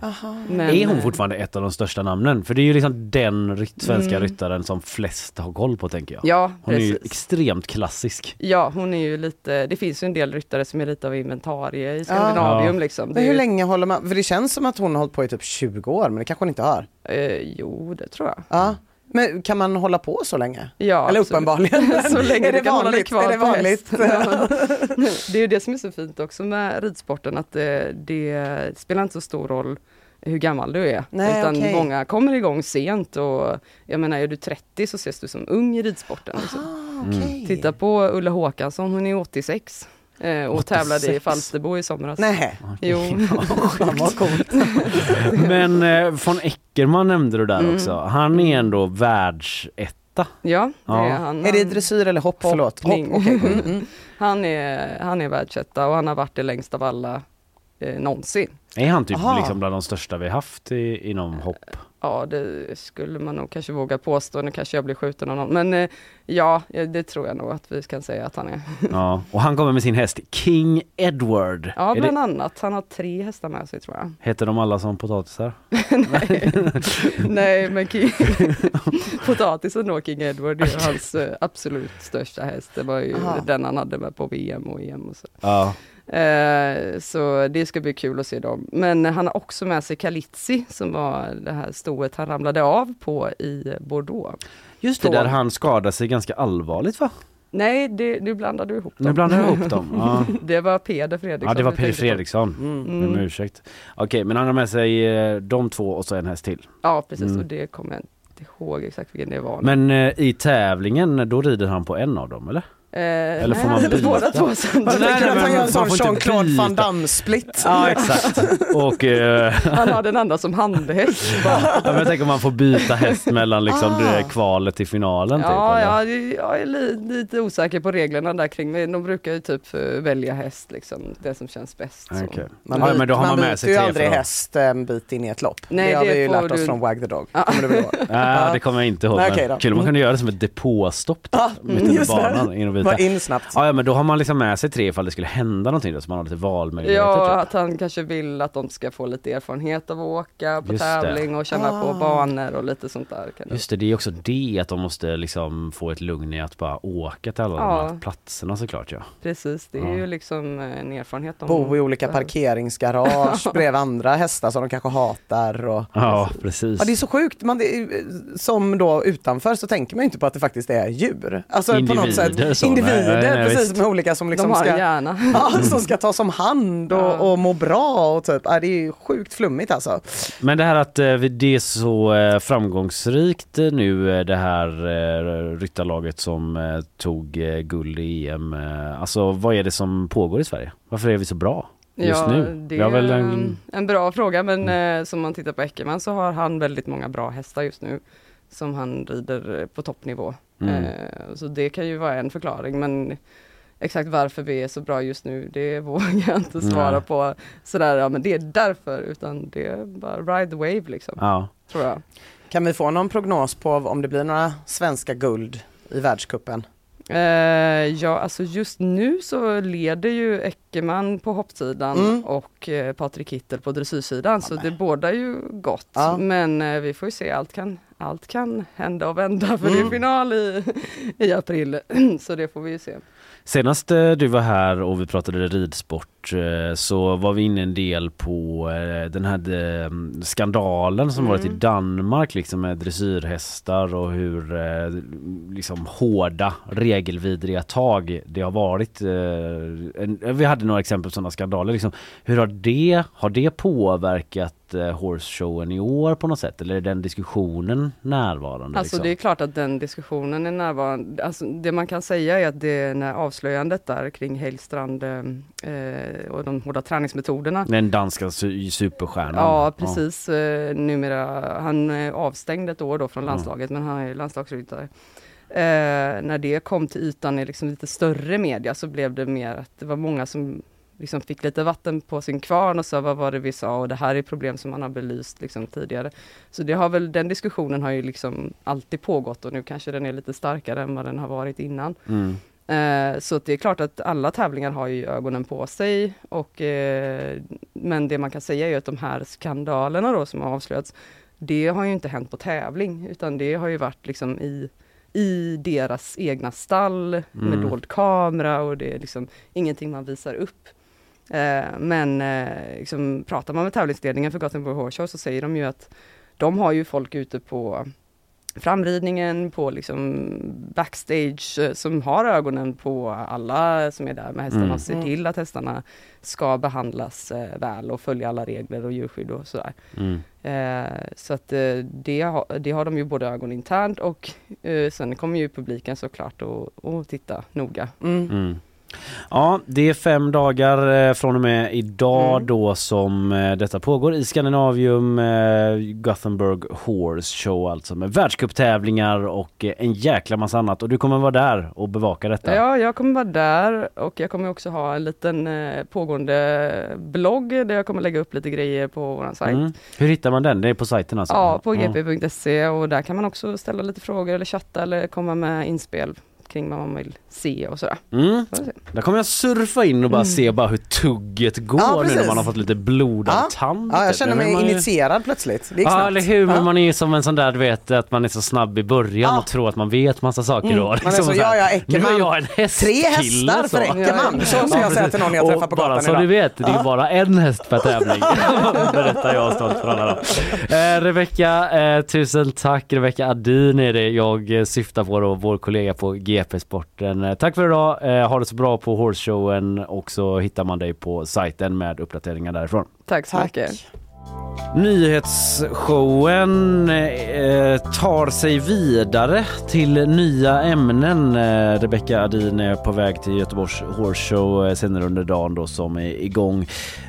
Men, är hon eh, fortfarande ett av de största namnen? För det är ju liksom den ryt- svenska Mm. ryttaren som flest har koll på tänker jag. Ja, Hon är ju precis. extremt klassisk. Ja, hon är ju lite, det finns ju en del ryttare som är lite av inventarie i Skandinavium Ja. liksom. Det Men hur ju- länge håller man, för det känns som att hon har hållit på i typ 20 år men det kanske hon inte har. Eh, jo, det tror jag. Ja. Men kan man hålla på så länge? Ja, Eller absolut. uppenbarligen. så länge är det vanligt? Är det vanligt? häst. det är det som är så fint också med ridsporten, att det, det spelar inte så stor roll hur gammal du är. Nej, utan okej. många kommer igång sent och jag menar, är du 30 så ses du som ung i ridsporten. Liksom. Ah, okej. Titta på Ulla Håkansson, hon är 86 eh, och 86. tävlade i Falsterbo i somras. Nej. Jo. Fan vad coolt. Men eh, von Eckermann nämnde du där Mm. också. Han är ändå världsetta. Ja, det Ja. är han. Är det dressyr eller hopp? Förlåt. Hopp, Hoppning. okej. Mm, mm. Han är, han är världsetta och han har varit det längst av alla eh, någonsin. Är han typ Aha. liksom bland de största vi haft i, inom hopp? Ja, det skulle man nog kanske våga påstå. Nu kanske jag blir skjuten av någon. Men eh, ja, det tror jag nog att vi kan säga att han är. Ja, och han kommer med sin häst King Edward. Ja, Är bland det, annat. Han har tre hästar med sig tror jag. heter de alla som potatisar? Nej, Nej men King... potatisen då, King Edward, det är hans eh, absolut största häst. Det var ju Aha. den han hade med på VM och EM och så. Ja. Eh, så det ska bli kul att se dem. Men han har också med sig Kalitsi som var det här stoet han ramlade av på i Bordeaux. Just det, Från- där han skadade sig ganska allvarligt va? Nej, det, nu blandar du ihop dem. Nu blandar jag ihop dem. Ja, det var Peder Fredriksson. ja det var Peder. Fredriksson. Mm. Mm. ursäkt. Okej, men han har med sig eh, de två och så en häst till. Ja, precis. Mm. Och det kommer jag inte ihåg exakt vilken det var. Men eh, i tävlingen, då rider han på en av dem eller? Eller får man byta? Båda två gör en man sån får inte Jean-Claude byta. Van Damme-split. Ja exakt. Och eh, Han har den andra som handhäst. ja, men jag tänker om man får byta häst mellan liksom, Ah. kvalet till finalen. Typ, Ja, eller? ja, jag är li, lite osäker på reglerna där kring, men de brukar ju typ eh, välja häst, liksom, det som känns bäst. Okej. Man, ja, byter- men då har man, byter med sig ju aldrig häst en bit in i ett lopp. Nej, det har det vi ju lärt oss du- från Wag the Dog. Ja. Kommer du ihåg? Ja, det kommer jag inte ihåg. Nej. Kul om man Mm. kunde göra det som ett depåstopp under just det. Byta. Var in snabbt. Ja, ja, men då har man liksom med sig tre ifall det skulle hända någonting då, så man har lite valmöjligheter. Ja, typ. att han kanske vill att de ska få lite erfarenhet av att åka på Just det. tävling och känna på Ah. banor och lite sånt där. Kan det- Just det, det är också det att de måste liksom få ett lugn i att bara åka till alla de Ja. här platserna såklart ja. Precis, det är Ja. ju liksom eh, en erfarenhet. de Bo i olika parkeringsgarage bredvid andra hästar som de kanske hatar. Och... Ja, precis. Ja, det är så sjukt. Man, det, är- som då utanför så tänker man ju inte på att det faktiskt är djur. Alltså på något Individer sätt. så. Individer, Nej, nej, precis visst. med olika som liksom de har ska, en hjärna. ja, som ska tas om hand och, Ja. och må bra och typ. Ja, det är ju sjukt flummigt alltså. Men det här att eh, det är så eh, framgångsrikt eh, nu det här ryttarlaget som tog guld i EM. Alltså vad är det som pågår i Sverige? Varför är vi så bra just ja, nu? det är väl en... en... bra fråga men eh, som man tittar på Eckermann så har han väldigt många bra hästar just nu som han rider på toppnivå. Mm. Eh, så det kan ju vara en förklaring men exakt varför vi är så bra just nu det vågar jag inte svara Nej. på sådär ja men det är därför utan det är bara ride the wave liksom. Ja. Tror jag. Kan vi få någon prognos på om det blir några svenska guld i världscupen? Eh, ja, alltså just nu så leder ju Eckermann på hoppsidan Mm. och eh, Patrik Hittel på dressyrsidan, så det båda ju gott. Ja. Men eh, vi får ju se, allt kan, allt kan hända och vända för det Mm. är final i, i april, så det får vi ju se. Senast eh, du var här och vi pratade ridsport eh, så var vi inne en del på eh, den här skandalen som varit i Mm. Danmark liksom med dressyrhästar och hur liksom hårda regelvidriga tag det har varit. Vi hade några exempel på sådana skandaler. Liksom. Hur har det, har det påverkat eh, horse-showen i år på något sätt? Eller är den diskussionen närvarande? Alltså liksom? det är klart att den diskussionen är närvarande. Alltså, det man kan säga är att det när avslöjandet där kring Hejlstrand eh, eh, och de hårda träningsmetoderna Den danska su- superstjärnan. Ja precis, eh, numera, han är avstängd ett år då från landslaget men han är landslagsryttare. Eh, när det kom till ytan i liksom lite större media så blev det mer att det var många som liksom fick lite vatten på sin kvarn och sa vad var det vi sa och det här är problem som man har belyst liksom tidigare. Så det har väl, den diskussionen har ju liksom alltid pågått och nu kanske den är lite starkare än vad den har varit innan. Mm. Eh, så det är klart att alla tävlingar har ju ögonen på sig och eh, men det man kan säga är att de här skandalerna då som har avslöjats det har ju inte hänt på tävling utan det har ju varit liksom i i deras egna stall med Mm. dold kamera och det är liksom ingenting man visar upp. Eh, men eh, liksom, pratar man med tävlingsledningen för Gothenburg Horse Show så säger de ju att de har ju folk ute på framridningen, på liksom backstage eh, som har ögonen på alla som är där med hästarna Mm. och ser till att hästarna ska behandlas eh, väl och följa alla regler och djurskydd och sådär. Mm. Eh, så att eh, det, har, det har de ju både ögon internt och eh, sen kommer ju publiken såklart att att titta noga. Mm. Mm. Ja, det är fem dagar eh, från och med idag Mm. då som eh, detta pågår i Skandinavium eh, Gothenburg Horse Show alltså med världscuptävlingar och en jäkla massa annat och du kommer vara där och bevaka detta. Ja, jag kommer vara där och jag kommer också ha en liten pågående blogg där jag kommer lägga upp lite grejer på vår sajt. Mm. Hur hittar man den? Det är på sajten alltså? Ja, på gp.se och där kan man också ställa lite frågor eller chatta eller komma med inspel kring vad man vill se och sådär. Mm. Se. Där kommer jag surfa in och bara Mm. se bara hur tugget går Ja, nu när man har fått lite blodad Ja. tand. Ja, jag typ. känner mig man ju- initierad plötsligt. Det Ja snabbt. eller hur, men Ja. man är ju som en sån där du vet att man är så snabb i början Ja. och tror att man vet massa saker Mm. då. Man är Liksom så, så ja, ja, Nu är jag en hästkille. Tre hästar för så. Eckermann. Så ska jag säga till någon jag träffar på gatan så idag. du vet, det är Ja. bara en häst per tävling. Berättar jag stolt för alla. då. Eh, Rebecka, eh, tusen tack. Rebecka Adin är det jag eh, syftar på då, vår kollega på GP Sporten. Eh, tack för idag. Eh, ha det så bra på Horse Showen och så hittar man dig på sajten med uppdateringar därifrån. Tack så Tack. mycket. Nyhetsshowen eh, tar sig vidare till nya ämnen. Eh, Rebecca Adin är på väg till Göteborgs Horse Show eh, senare under dagen då som är igång.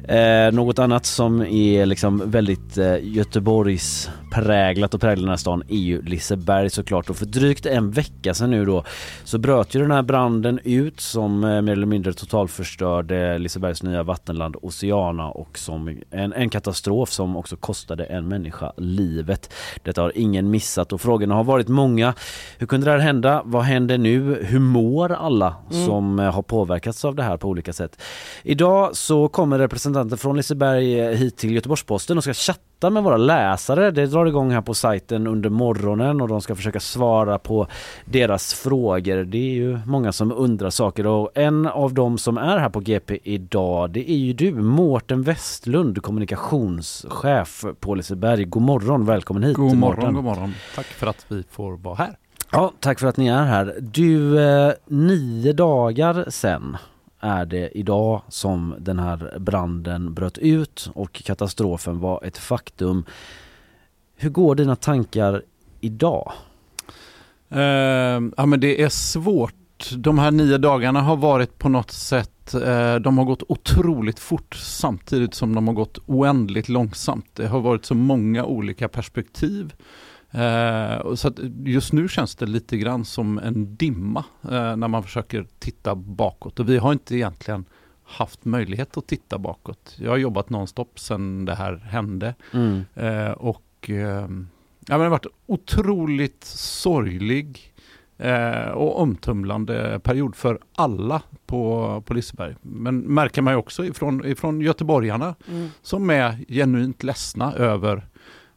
Eh, något annat som är liksom väldigt eh, Göteborgs präglat och präglar den här stan är ju Liseberg såklart och för drygt en vecka sedan nu då så bröt ju den här branden ut som eh, mer eller mindre totalförstörde Lisebergs nya vattenland Oceana och som en, en katastrof som också kostade en människa livet. Detta har ingen missat och frågorna har varit många. Hur kunde det här hända? Vad händer nu? Hur mår alla Mm. som eh, har påverkats av det här på olika sätt? Idag så kommer representanter från Liseberg hit till Göteborgs-Posten och ska chatta med våra läsare. Det drar igång här på sajten under morgonen och de ska försöka svara på deras frågor. Det är ju många som undrar saker och en av dem som är här på GP idag det är ju du Mårten Westlund, kommunikationschef på Liseberg. God morgon, välkommen hit God morgon, Mårten. god morgon. Tack för att vi får vara här. Ja, tack för att ni är här. Du, eh, nio dagar sen är det idag som den här branden bröt ut och katastrofen var ett faktum. Hur går dina tankar idag? Uh, ja, men det är svårt. De här nio dagarna har varit på något sätt, eh, de har gått otroligt fort samtidigt som de har gått oändligt långsamt. Det har varit så många olika perspektiv. Och så just nu känns det lite grann som en dimma eh, när man försöker titta bakåt. Och vi har inte egentligen haft möjlighet att titta bakåt. Jag har jobbat nonstop sedan det här hände. Mm. Eh, och ja, men det har varit otroligt sorglig och omtumlande period för alla på, på Liseberg. Men märker man ju också ifrån, ifrån göteborgarna Mm. som är genuint ledsna över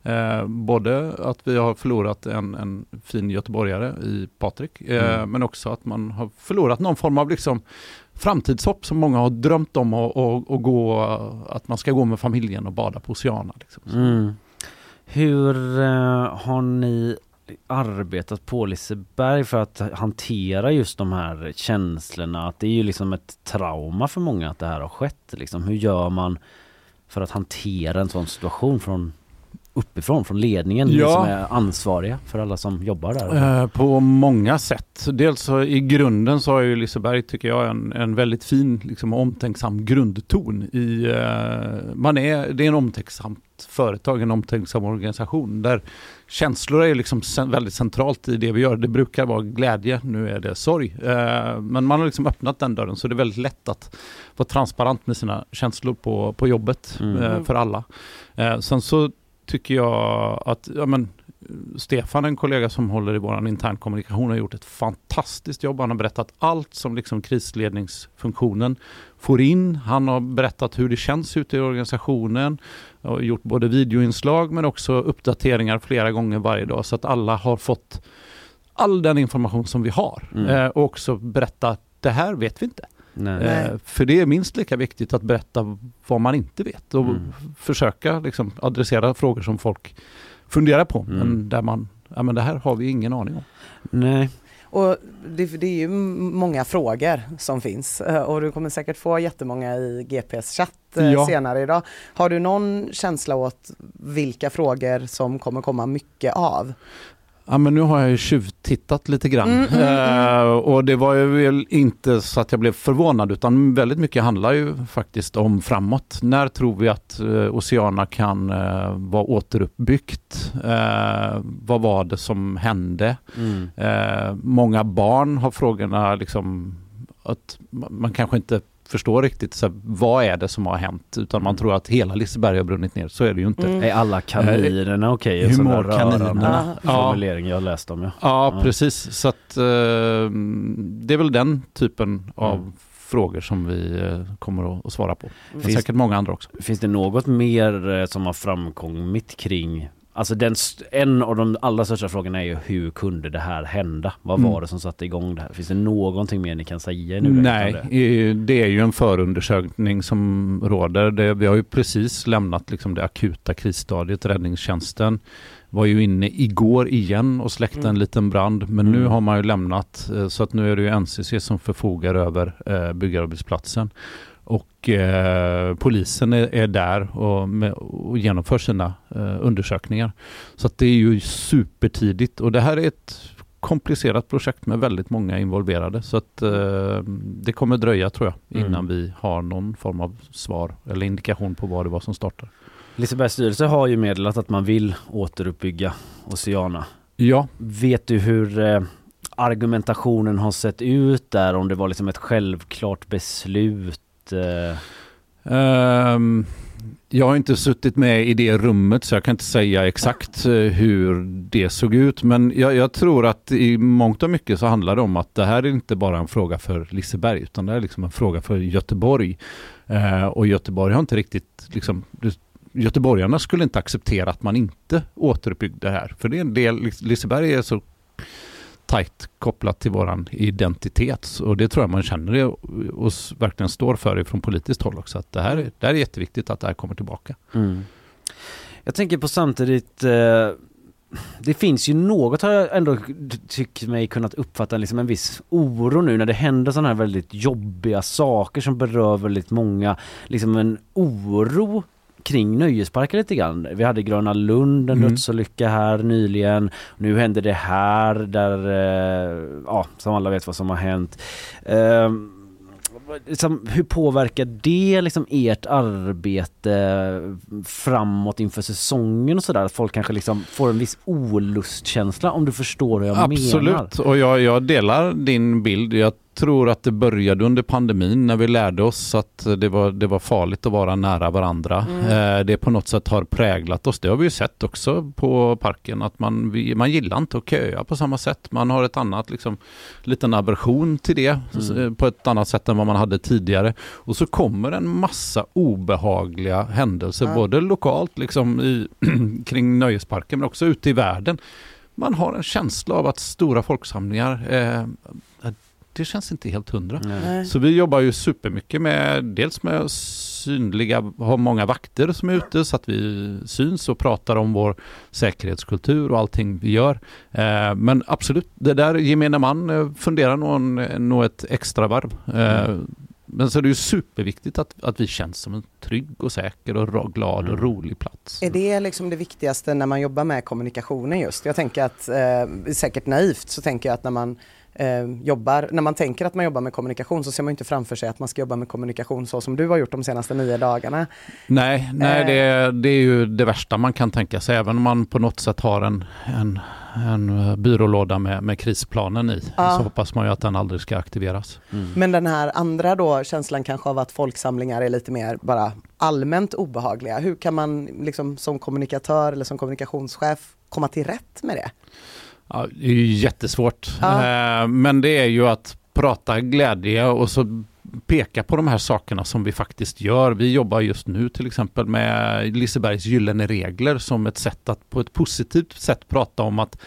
eh, både att vi har förlorat en, en fin göteborgare i Patrik, eh, Mm. men också att man har förlorat någon form av liksom framtidshopp som många har drömt om att, att, att gå, att man ska gå med familjen och bada på Oceana. Liksom. Mm. Hur eh, har ni arbetat på Liseberg för att hantera just de här känslorna? Att det är ju liksom ett trauma för många att det här har skett. Liksom. Hur gör man för att hantera en sån situation från uppifrån, från ledningen, ni Ja. som är ansvariga för alla som jobbar där? Eh, på många sätt. Dels så i grunden så har ju Liseberg, tycker jag, en, en väldigt fin liksom, omtänksam grundton. I, eh, man är, det är en omtänksamt företag, en omtänksam organisation där känslor är liksom väldigt centralt i det vi gör. Det brukar vara glädje, nu är det sorg. Eh, men man har liksom öppnat den dörren så det är väldigt lätt att vara transparent med sina känslor på, på jobbet Mm. för alla. Sen så tycker jag att ja, men, Stefan, en kollega som håller i vår intern kommunikation, har gjort ett fantastiskt jobb. Han har berättat allt som liksom krisledningsfunktionen får in. Han har berättat hur det känns ute i organisationen och gjort både videoinslag men också uppdateringar flera gånger varje dag så att alla har fått all den information som vi har. Mm. Eh, och också berätta att det här vet vi inte. Nej. Eh, för det är minst lika viktigt att berätta vad man inte vet och Mm. försöka liksom adressera frågor som folk funderar på Mm. men där man, ja men det här har vi ingen aning om. Nej. Och det, det är ju många frågor som finns eh, och du kommer säkert få jättemånga i GPs chatt eh, Ja. senare idag. Har du någon känsla åt vilka frågor som kommer komma mycket av? Ja men nu har jag ju tjuvtittat lite grann Mm, mm. Eh, och det var ju väl inte så att jag blev förvånad utan väldigt mycket handlar ju faktiskt om framåt. När tror vi att eh, Oceana kan eh, vara återuppbyggt? Vad var det som hände? Mm. Många barn har frågorna liksom att man kanske inte förstår riktigt så här, vad är det som har hänt utan man tror att hela Liseberg har brunnit ner. Så är det ju inte. Är alla kaninerna okej? En Hur sån mår där kaninerna? rörande Ja. Formulering jag läst om ja. Ja, precis. Så att, eh, det är väl den typen av Mm. frågor som vi eh, kommer att, att svara på. Men Finns- säkert många andra också. Finns det något mer eh, som har framkommit kring Alltså den, en av de allra största frågorna är ju hur kunde det här hända? Vad var Mm. det som satte igång det här? Finns det någonting mer ni kan säga om Nej, det? det är ju en förundersökning som råder. Det, vi har ju precis lämnat liksom det akuta krisstadiet. Räddningstjänsten var ju inne igår igen och släckte Mm. en liten brand. Men nu Mm. har man ju lämnat eh, så att nu är det ju NCC som förfogar över eh, byggarbetsplatsen. Och eh, polisen är, är där och, med, och genomför sina eh, undersökningar. Så det är ju supertidigt och det här är ett komplicerat projekt med väldigt många involverade. Så att eh, det kommer dröja tror jag innan Mm. vi har någon form av svar eller indikation på vad det var som startar. Lisebergs styrelse har ju meddelat att man vill återuppbygga Oceana. Ja. Vet du hur eh, argumentationen har sett ut där? Om det var liksom ett självklart beslut? Eh, Um, jag har inte suttit med i det rummet så jag kan inte säga exakt eh, hur det såg ut. Men jag, jag tror att i mångt och mycket så handlar det om att det här är inte bara en fråga för Liseberg utan det är liksom en fråga för Göteborg. Uh, och Göteborg har inte riktigt liksom det- Göteborgarna skulle inte acceptera att man inte återuppbyggde det här. För det är en del, Liseberg är så tajt kopplat till våran identitet och det tror jag man känner det och verkligen står för ifrån politiskt håll också. Att det här, är- det här är jätteviktigt att det här kommer tillbaka. Mm. Jag tänker på samtidigt eh, Det finns ju något har jag ändå tyckt mig kunnat uppfatta liksom en viss oro nu när det händer sådana här väldigt jobbiga saker som berör väldigt många. Liksom en oro kring nöjesparker lite grann. Vi hade Gröna Lund, en Mm. dödsolycka här nyligen. Nu händer det här där, eh, ja som alla vet vad som har hänt. Eh, liksom, hur påverkar det liksom ert arbete framåt inför säsongen och sådär? Att folk kanske liksom får en viss olustkänsla om du förstår hur jag Absolut, menar? och jag, jag delar din bild. Jag tror att det började under pandemin när vi lärde oss att det var, det var farligt att vara nära varandra. Mm. Eh, det på något sätt har präglat oss. Det har vi ju sett också på parken att man, man gillar inte att köa på samma sätt. Man har ett annat, liksom, liten aversion till det Mm. eh, på ett annat sätt än vad man hade tidigare. Och så kommer en massa obehagliga händelser, Ja. både lokalt liksom i, kring nöjesparken men också ute i världen. Man har en känsla av att stora folksamlingar, eh, det känns inte helt hundra. Nej. Så vi jobbar ju supermycket med, dels med synliga, ha många vakter som är ute så att vi syns och pratar om vår säkerhetskultur och allting vi gör. Eh, men absolut, det där gemene man eh, funderar nog, en- nog ett extra varv. Eh, Men så är det ju superviktigt att, att vi känns som en trygg och säker och glad och rolig plats. Är det liksom det viktigaste när man jobbar med kommunikationen just? Jag tänker att, eh, säkert naivt, så tänker jag att när man eh, jobbar, när man tänker att man jobbar med kommunikation så ser man inte framför sig att man ska jobba med kommunikation så som du har gjort de senaste nio dagarna. Nej, nej Eh. det, det är ju det värsta man kan tänka sig. Även om man på något sätt har en, en, en byrålåda med, med krisplanen i Ja. så hoppas man ju att den aldrig ska aktiveras. Men den här andra då, känslan kanske av att folksamlingar är lite mer bara allmänt obehagliga. Hur kan man liksom som kommunikatör eller som kommunikationschef komma till rätt med det? Ja, det är ju jättesvårt. Ja. Eh, Men det är ju att prata glädje och så peka på de här sakerna som vi faktiskt gör. Vi jobbar just nu till exempel med Lisebergs gyllene regler som ett sätt att på ett positivt sätt prata om att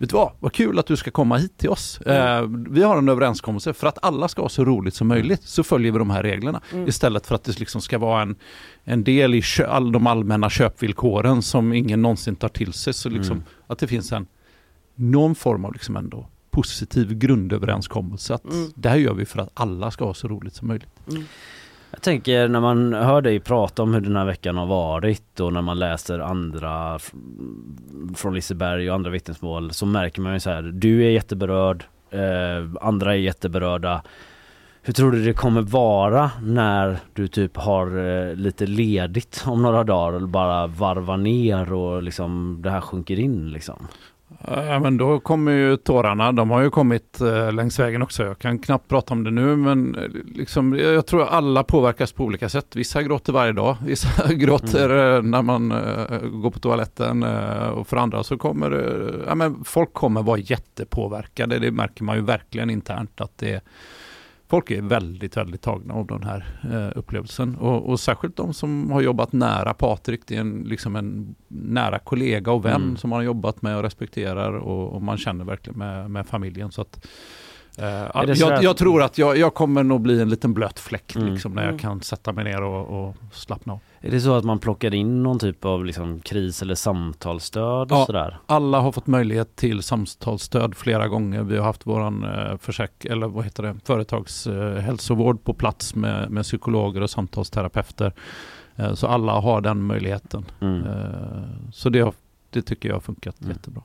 Vet du vad, vad kul att du ska komma hit till oss. Eh, vi har en överenskommelse för att alla ska ha så roligt som möjligt så följer vi de här reglerna. Mm. Istället för att det liksom ska vara en, en del i all, de allmänna köpvillkoren som ingen någonsin tar till sig. Så liksom, Mm. att det finns en någon form av liksom ändå positiv grundöverenskommelse att Mm. det här gör vi för att alla ska ha så roligt som möjligt. Jag tänker när man hör dig prata om hur den här veckan har varit och när man läser andra från Liseberg och andra vittnesmål så märker man ju så här, du är jätteberörd, eh, andra är jätteberörda. Hur tror du det kommer vara när du typ har eh, lite ledigt om några dagar och bara varvar ner och liksom det här sjunker in liksom? Ja, men då kommer ju tårarna. De har ju kommit eh, längs vägen också. Jag kan knappt prata om det nu, men eh, liksom, jag tror alla påverkas på olika sätt. Vissa gråter varje dag, vissa gråter eh, när man eh, går på toaletten eh, och för andra så kommer eh, ja, men folk kommer vara jättepåverkade. Det märker man ju verkligen internt att det Folk är väldigt, väldigt tagna av den här eh, upplevelsen och, och särskilt de som har jobbat nära Patrik. Det är en, liksom en nära kollega och vän Mm. som man har jobbat med och respekterar och, och man känner verkligen med, med familjen. Så att, eh, jag, jag tror att jag, jag kommer nog bli en liten blöt fläck Mm. liksom, när jag Mm. kan sätta mig ner och, och slappna av. Är det så att man plockar in någon typ av liksom kris eller samtalsstöd och Ja, sådär? alla har fått möjlighet till samtalsstöd flera gånger. Vi har haft våran eh, försäk eller vad heter det, företagshälsovård på plats med, med psykologer och samtalsterapeuter. Eh, så alla har den möjligheten. Mm. Eh, så det, har, det tycker jag har funkat jättebra.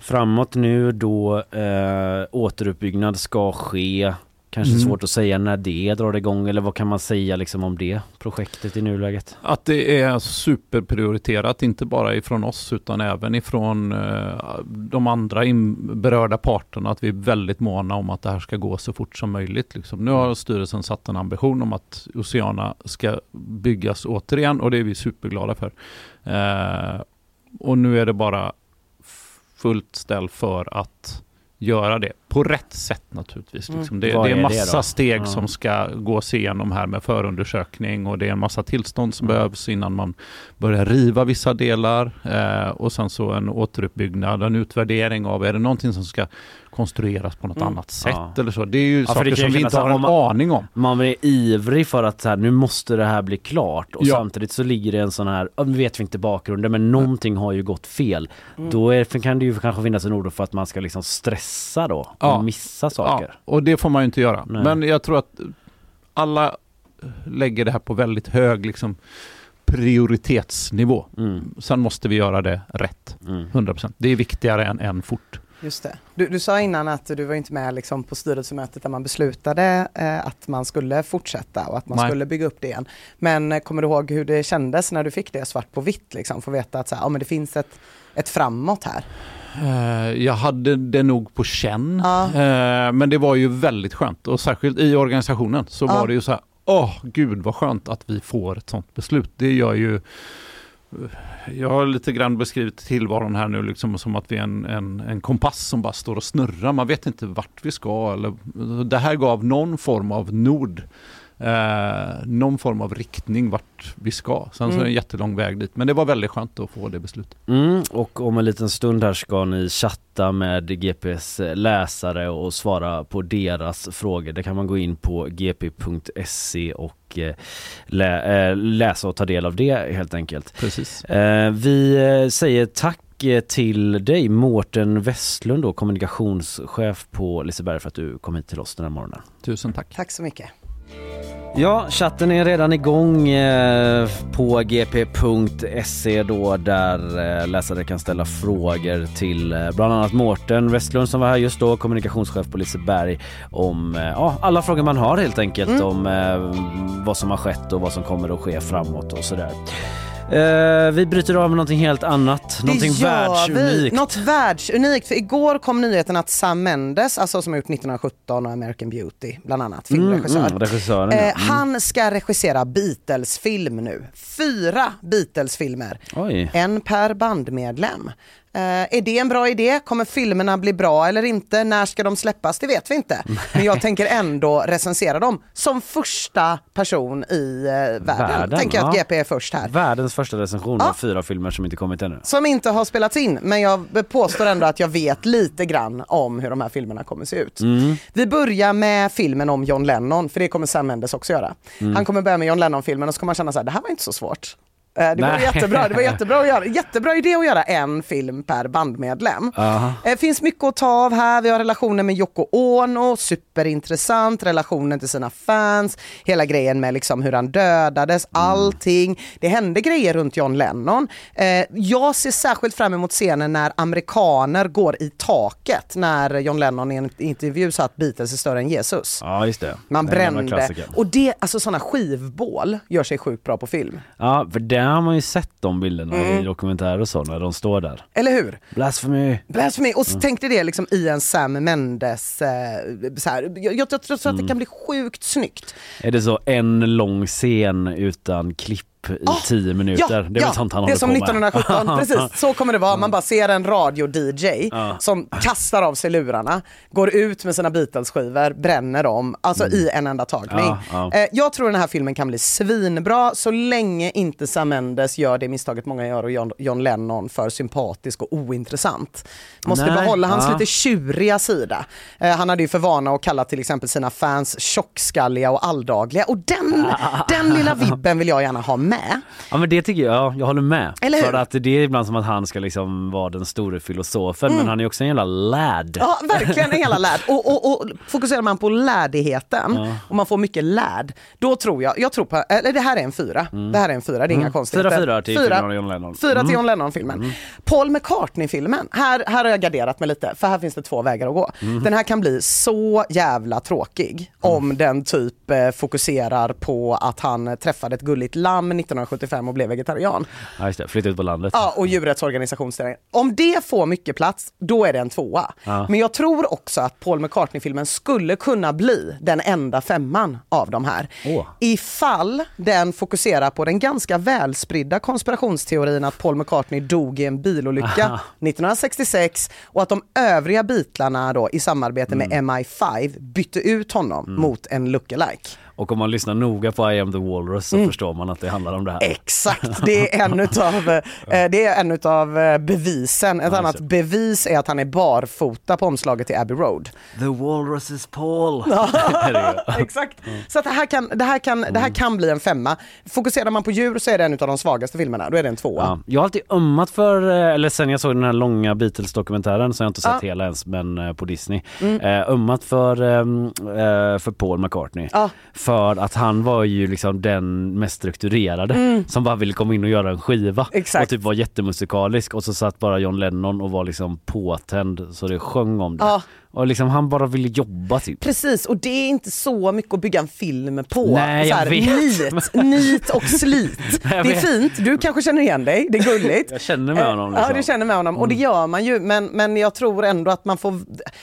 Framåt nu då eh, återuppbyggnad ska ske. Kanske Mm. svårt att säga när det drar igång eller vad kan man säga liksom om det projektet i nuläget? Att det är superprioriterat, inte bara ifrån oss utan även ifrån eh, de andra berörda parterna. Att vi är väldigt måna om att det här ska gå så fort som möjligt. Liksom. Nu har styrelsen satt en ambition om att Oceana ska byggas återigen och det är vi superglada för. Eh, och nu är det bara fullt ställ för att göra det på rätt sätt naturligtvis. Mm. Liksom. Det, det är det massa då? steg Ja. som ska gås igenom här med förundersökning och det är en massa tillstånd som Mm. behövs innan man börjar riva vissa delar eh, och sen så en återuppbyggnad, en utvärdering av är det någonting som ska konstrueras på något Mm. annat sätt Ja. eller så. Det är ju Ja, saker det som vi inte har en man- aning om. Man är ivrig för att så här, nu måste det här bli klart och Ja. samtidigt så ligger det en sån här, nu vet vi inte bakgrunden men någonting har ju gått fel. Mm. Då är, kan det ju kanske finnas en oro för att man ska liksom stressa då Ja. missa saker. Ja, och det får man ju inte göra. Nej. Men jag tror att alla lägger det här på väldigt hög liksom, prioritetsnivå. Mm. Sen måste vi göra det rätt. 100%. Det är viktigare än, än fort. Just det. Du, du sa innan att du var inte med liksom på styrelsemötet där man beslutade eh, att man skulle fortsätta och att man Nej. skulle bygga upp det igen. Men eh, kommer du ihåg hur det kändes när du fick det svart på vitt? Liksom, få veta att så här, ja, men det finns ett, ett framåt här. Eh, Jag hade det nog på känn, Eh, men det var ju väldigt skönt och särskilt i organisationen så Ja. var det ju så här, åh gud vad skönt att vi får ett sånt beslut. Det gör ju jag har lite grann beskrivit tillvaron här nu liksom som att vi är en, en, en kompass som bara står och snurrar. Man vet inte vart vi ska. Eller, det här gav någon form av nord. Eh, någon form av riktning vart vi ska. Sen så är det en Mm. jättelång väg dit. Men det var väldigt skönt att få det beslutet. Mm, och om en liten stund här ska ni chatta med GPs läsare och svara på deras frågor. Det kan man gå in på gp.se och eh, lä- eh, läsa och ta del av det helt enkelt. Precis. Eh, vi eh, säger tack eh, till dig Mårten Westlund då, kommunikationschef på Liseberg för att du kom hit till oss den här morgonen. Tusen tack. Tack så mycket. Ja, chatten är redan igång eh, på gp.se då där eh, läsare kan ställa frågor till eh, bland annat Mårten Westlund som var här just då, kommunikationschef på Liseberg om ja, alla frågor man har helt enkelt Mm. om vad som har skett och vad som kommer att ske framåt och sådär. Eh, vi bryter av med någonting helt annat, någonting Det vi. världsunikt. Något världsunikt. För igår kom nyheten att Sam Mendes, alltså som har gjort 1917 och American Beauty bland annat, filmregissör. Mm, mm, regissören, ja. eh, Mm. Han ska regissera Beatles-film nu. Fyra Beatles-filmer. En per bandmedlem. Eh, är det en bra idé? Kommer filmerna bli bra eller inte? När ska de släppas? Det vet vi inte. Men jag tänker ändå recensera dem som första person i eh, världen. Världen, tänker jag att ja. GP är först här. Världens första recension Ja. av fyra filmer som inte kommit ännu. Som inte har spelats in, men jag påstår ändå att jag vet lite grann om hur de här filmerna kommer se ut. Mm. Vi börjar med filmen om John Lennon, för det kommer Sam Mendes också göra. Mm. Han kommer börja med John Lennon-filmen och så kommer man känna så här, det här var inte så svårt. Eh, Det var jättebra, det var jättebra, att göra, jättebra idé att göra en film per bandmedlem. Aha. Det finns mycket att ta av här. Vi har relationen med Yoko Ono, superintressant, relationen till sina fans, hela grejen med liksom hur han dödades, allting. Det hände grejer runt John Lennon. Eh, jag ser särskilt fram emot scenen när amerikaner går i taket när John Lennon i en intervju sa att Beatles är större än Jesus. Ja just det. Man Den brände. Och det, alltså sådana skivbål gör sig sjukt bra på film. Ja, för där har man ju sett de bilderna Mm. i dokumentärer och så när de står där. Eller hur? Blasphemy. Blasphemy. Och Mm. tänk dig det liksom i en Sam Mendes, eh, så här. Jag, jag, jag tror att Mm. det kan bli sjukt snyggt. Är det så en lång scen utan klipp i tio minuter? det är väl sånt han det är som på 1917, med. precis så kommer det vara. Man bara ser en radio-DJ Ja. som kastar av sig lurarna, går ut med sina Beatles-skivor, bränner dem, alltså i en enda tagning. Mm. Ja, ja. Eh, jag tror den här filmen kan bli svinbra så länge inte Sam Mendes gör det misstaget många gör och John, John Lennon för sympatisk och ointressant. Måste Nej, behålla hans ja. lite tjuriga sida. Eh, han hade ju för vana att kalla till exempel sina fans tjockskalliga och alldagliga och den, den lilla vibben vill jag gärna ha med med. Ja men det tycker jag, ja, jag håller med. Eller hur? För att det är ibland som att han ska liksom vara den store filosofen Mm. men han är också en jävla lad. Ja, verkligen en hela lärd. Och, och, och fokuserar man på lärdigheten Ja. och man får mycket lärd, då tror jag, jag tror på, eller det här är en fyra. Det här är en fyra, det är inga Mm. konstigheter. Fyra, fyra till av John Lennon. Fyra till Mm. John Lennon-filmen. Paul McCartney-filmen, här, här har jag garderat mig lite, för här finns det två vägar att gå. Mm. Den här kan bli så jävla tråkig om den typ eh, fokuserar på att han träffade ett gulligt lamm 1975 och blev vegetarian. Ja just det, flytta ut på landet. Ja, och djurrättsorganisationsdelen. Om det får mycket plats, då är det en tvåa. Ja. Men jag tror också att Paul McCartney-filmen skulle kunna bli den enda femman av de här. Åh. Ifall den fokuserar på den ganska välspridda konspirationsteorin att Paul McCartney dog i en bilolycka Aha. 1966 och att de övriga Beatlarna då i samarbete Mm. med MI5 bytte ut honom mot en lookalike. Och om man lyssnar noga på I am the walrus så Mm. förstår man att det handlar om det här. Exakt, det är en utav, eh, det är en utav eh, bevisen. Ett Ja, annat bevis är att han är barfota på omslaget till Abbey Road. The walrus is Paul. Exakt. Så att det, här kan, det, här kan, det här kan bli en femma. Fokuserar man på djur så är det en av de svagaste filmerna, då är det en tvåa. Ja. Jag har alltid ömmat för, eh, eller sen jag såg den här långa Beatles-dokumentären så jag inte sett Ja. hela ens men på Disney. Mm. Ömmat för, ehm, eh, för Paul McCartney. Ja. För att han var ju liksom den mest strukturerade Mm. som bara ville komma in och göra en skiva. Exakt. Och typ var jättemusikalisk och så satt bara John Lennon och var liksom påtänd så det sjöng om det. Ja. Och liksom han bara ville jobba typ. Precis, och det är inte så mycket att bygga en film på. Nej, så här, vet. Nit, nit och slit. Jag det är fint, du kanske känner igen dig, det är gulligt. Jag känner med honom. Ja, Liksom. du känner med honom och det gör man ju men, men jag tror ändå att man får,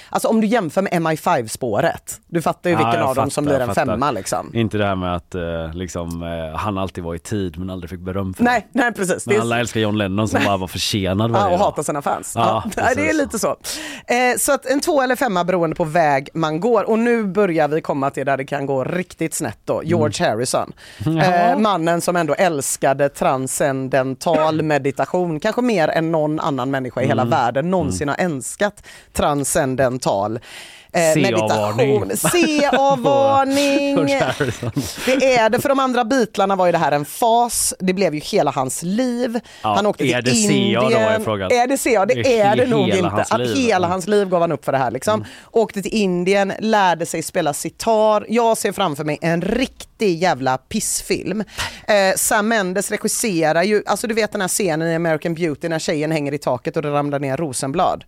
alltså om du jämför med MI5-spåret, du fattar ju Ja, vilken av dem som fattar, blir en fattar. femma liksom. Inte det här med att eh, liksom, eh, han alltid var i tid men aldrig fick beröm för det. Nej, nej precis. Men är- alla älskar John Lennon som Nej. bara var försenad Ja, varje och dag. hatar sina fans. Ja, Ja, nej, det är lite så. Eh, så att en två eller femma beroende på väg man går. Och nu börjar vi komma till där det kan gå riktigt snett då. George Harrison. Ja. Eh, mannen som ändå älskade transcendental meditation. Kanske mer än någon annan människa i hela Mm. världen någonsin har älskat transcendental eh, meditation. CA-varning! Det är det. För de andra Beatlarna var ju det här en fas. Det blev ju hela hans liv. Ja, han åkte är till det CA Indien. då är frågan? Är det CA? Det, Det är är det nog inte. hans Att hela Mm. hans liv gav han upp för det här. Liksom. Åkte till Indien, lärde sig spela sitar. Jag ser framför mig en riktig jävla pissfilm. Eh, Sam Mendes regisserar ju, alltså du vet den här scenen i American Beauty när tjejen hänger i taket och det ramlar ner rosenblad.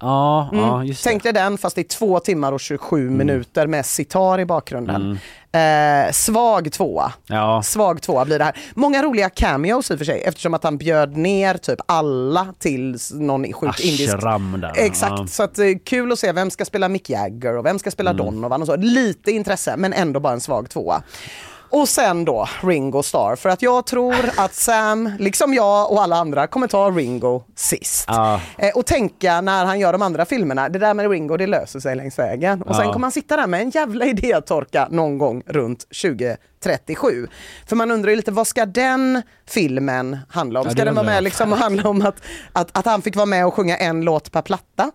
Ja, ja Mm. just det. Tänk dig den fast i två timmar och 27 minuter med sitar i bakgrunden. Eh, svag tvåa. Ja. Svag tvåa blir det här. Många roliga cameos i och för sig eftersom att han bjöd ner typ alla till någon sjukt indisk... Där. Exakt, Ja. så att, eh, kul att se vem ska spela Mick Jagger och vem ska spela Mm. Donovan och så. Lite intresse men ändå bara en svag tvåa. Och sen då Ringo Starr, för att jag tror att Sam, liksom jag och alla andra, kommer ta Ringo sist. Ja. Eh, och tänka när han gör de andra filmerna, det där med Ringo det löser sig längs vägen. Och sen Ja. kommer han sitta där med en jävla idétorka någon gång runt 2037. För man undrar ju lite, vad ska den filmen handla om? Ja, Ska det den vara med liksom och handla om att, att, att han fick vara med och sjunga en låt per platta?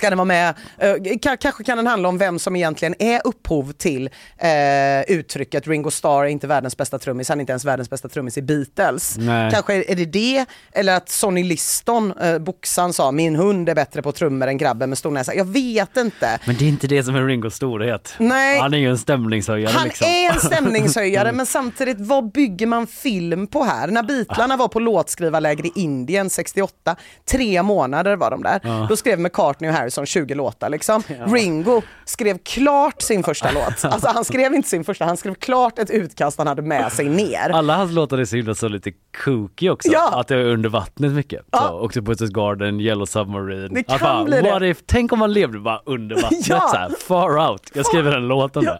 Ska den vara med, eh, ka- kanske kan den handla om vem som egentligen är upphov till eh, uttrycket Ringo Starr är inte världens bästa trummis, han är inte ens världens bästa trummis i Beatles. Nej. Kanske är det det, eller att Sonny Liston, eh, boxaren sa min hund är bättre på trummor än grabben med stor näsa. Jag vet inte. Men det är inte det som är Ringos storhet. Nej. Han är ju en stämningshöjare Han liksom. är en stämningshöjare men samtidigt vad bygger man film på här? När Beatlarna var på låtskrivarläger i Indien 68, tre månader var de där. Ja. Då skrev McCartney och Harrison 20 låtar liksom. Ringo skrev klart sin första låt. Alltså han skrev inte sin första, han skrev klart ett utkast han hade med sig ner. Alla hans låtar är så himla så lite kooky också. Ja. Att det är under vattnet mycket. Så, Octopus Garden, Yellow Submarine. Det kan bara, bli det. If, tänk om man levde bara under vattnet Ja. så här, far out. Jag skriver en låt om det.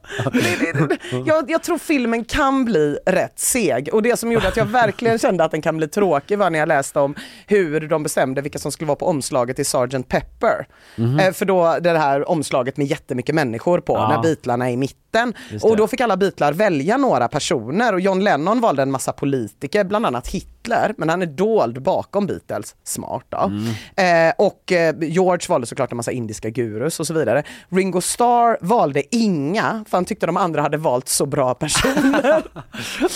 jag, jag tror filmen kan bli rätt seg och det som gjorde att jag verkligen kände att den kan bli tråkig var när jag läste om hur de bestämde vilka som skulle vara på omslaget till Sgt. Pepper. Eh, för då det här omslaget med jättemycket människor på, Ja. när Beatlarna är i mitten natten. Och då fick alla Beatlar välja några personer och John Lennon valde en massa politiker, bland annat Hitler, men han är dold bakom Beatles. Smart då. Mm. Eh, och eh, George valde såklart en massa indiska gurus och så vidare. Ringo Starr valde inga, för han tyckte de andra hade valt så bra personer.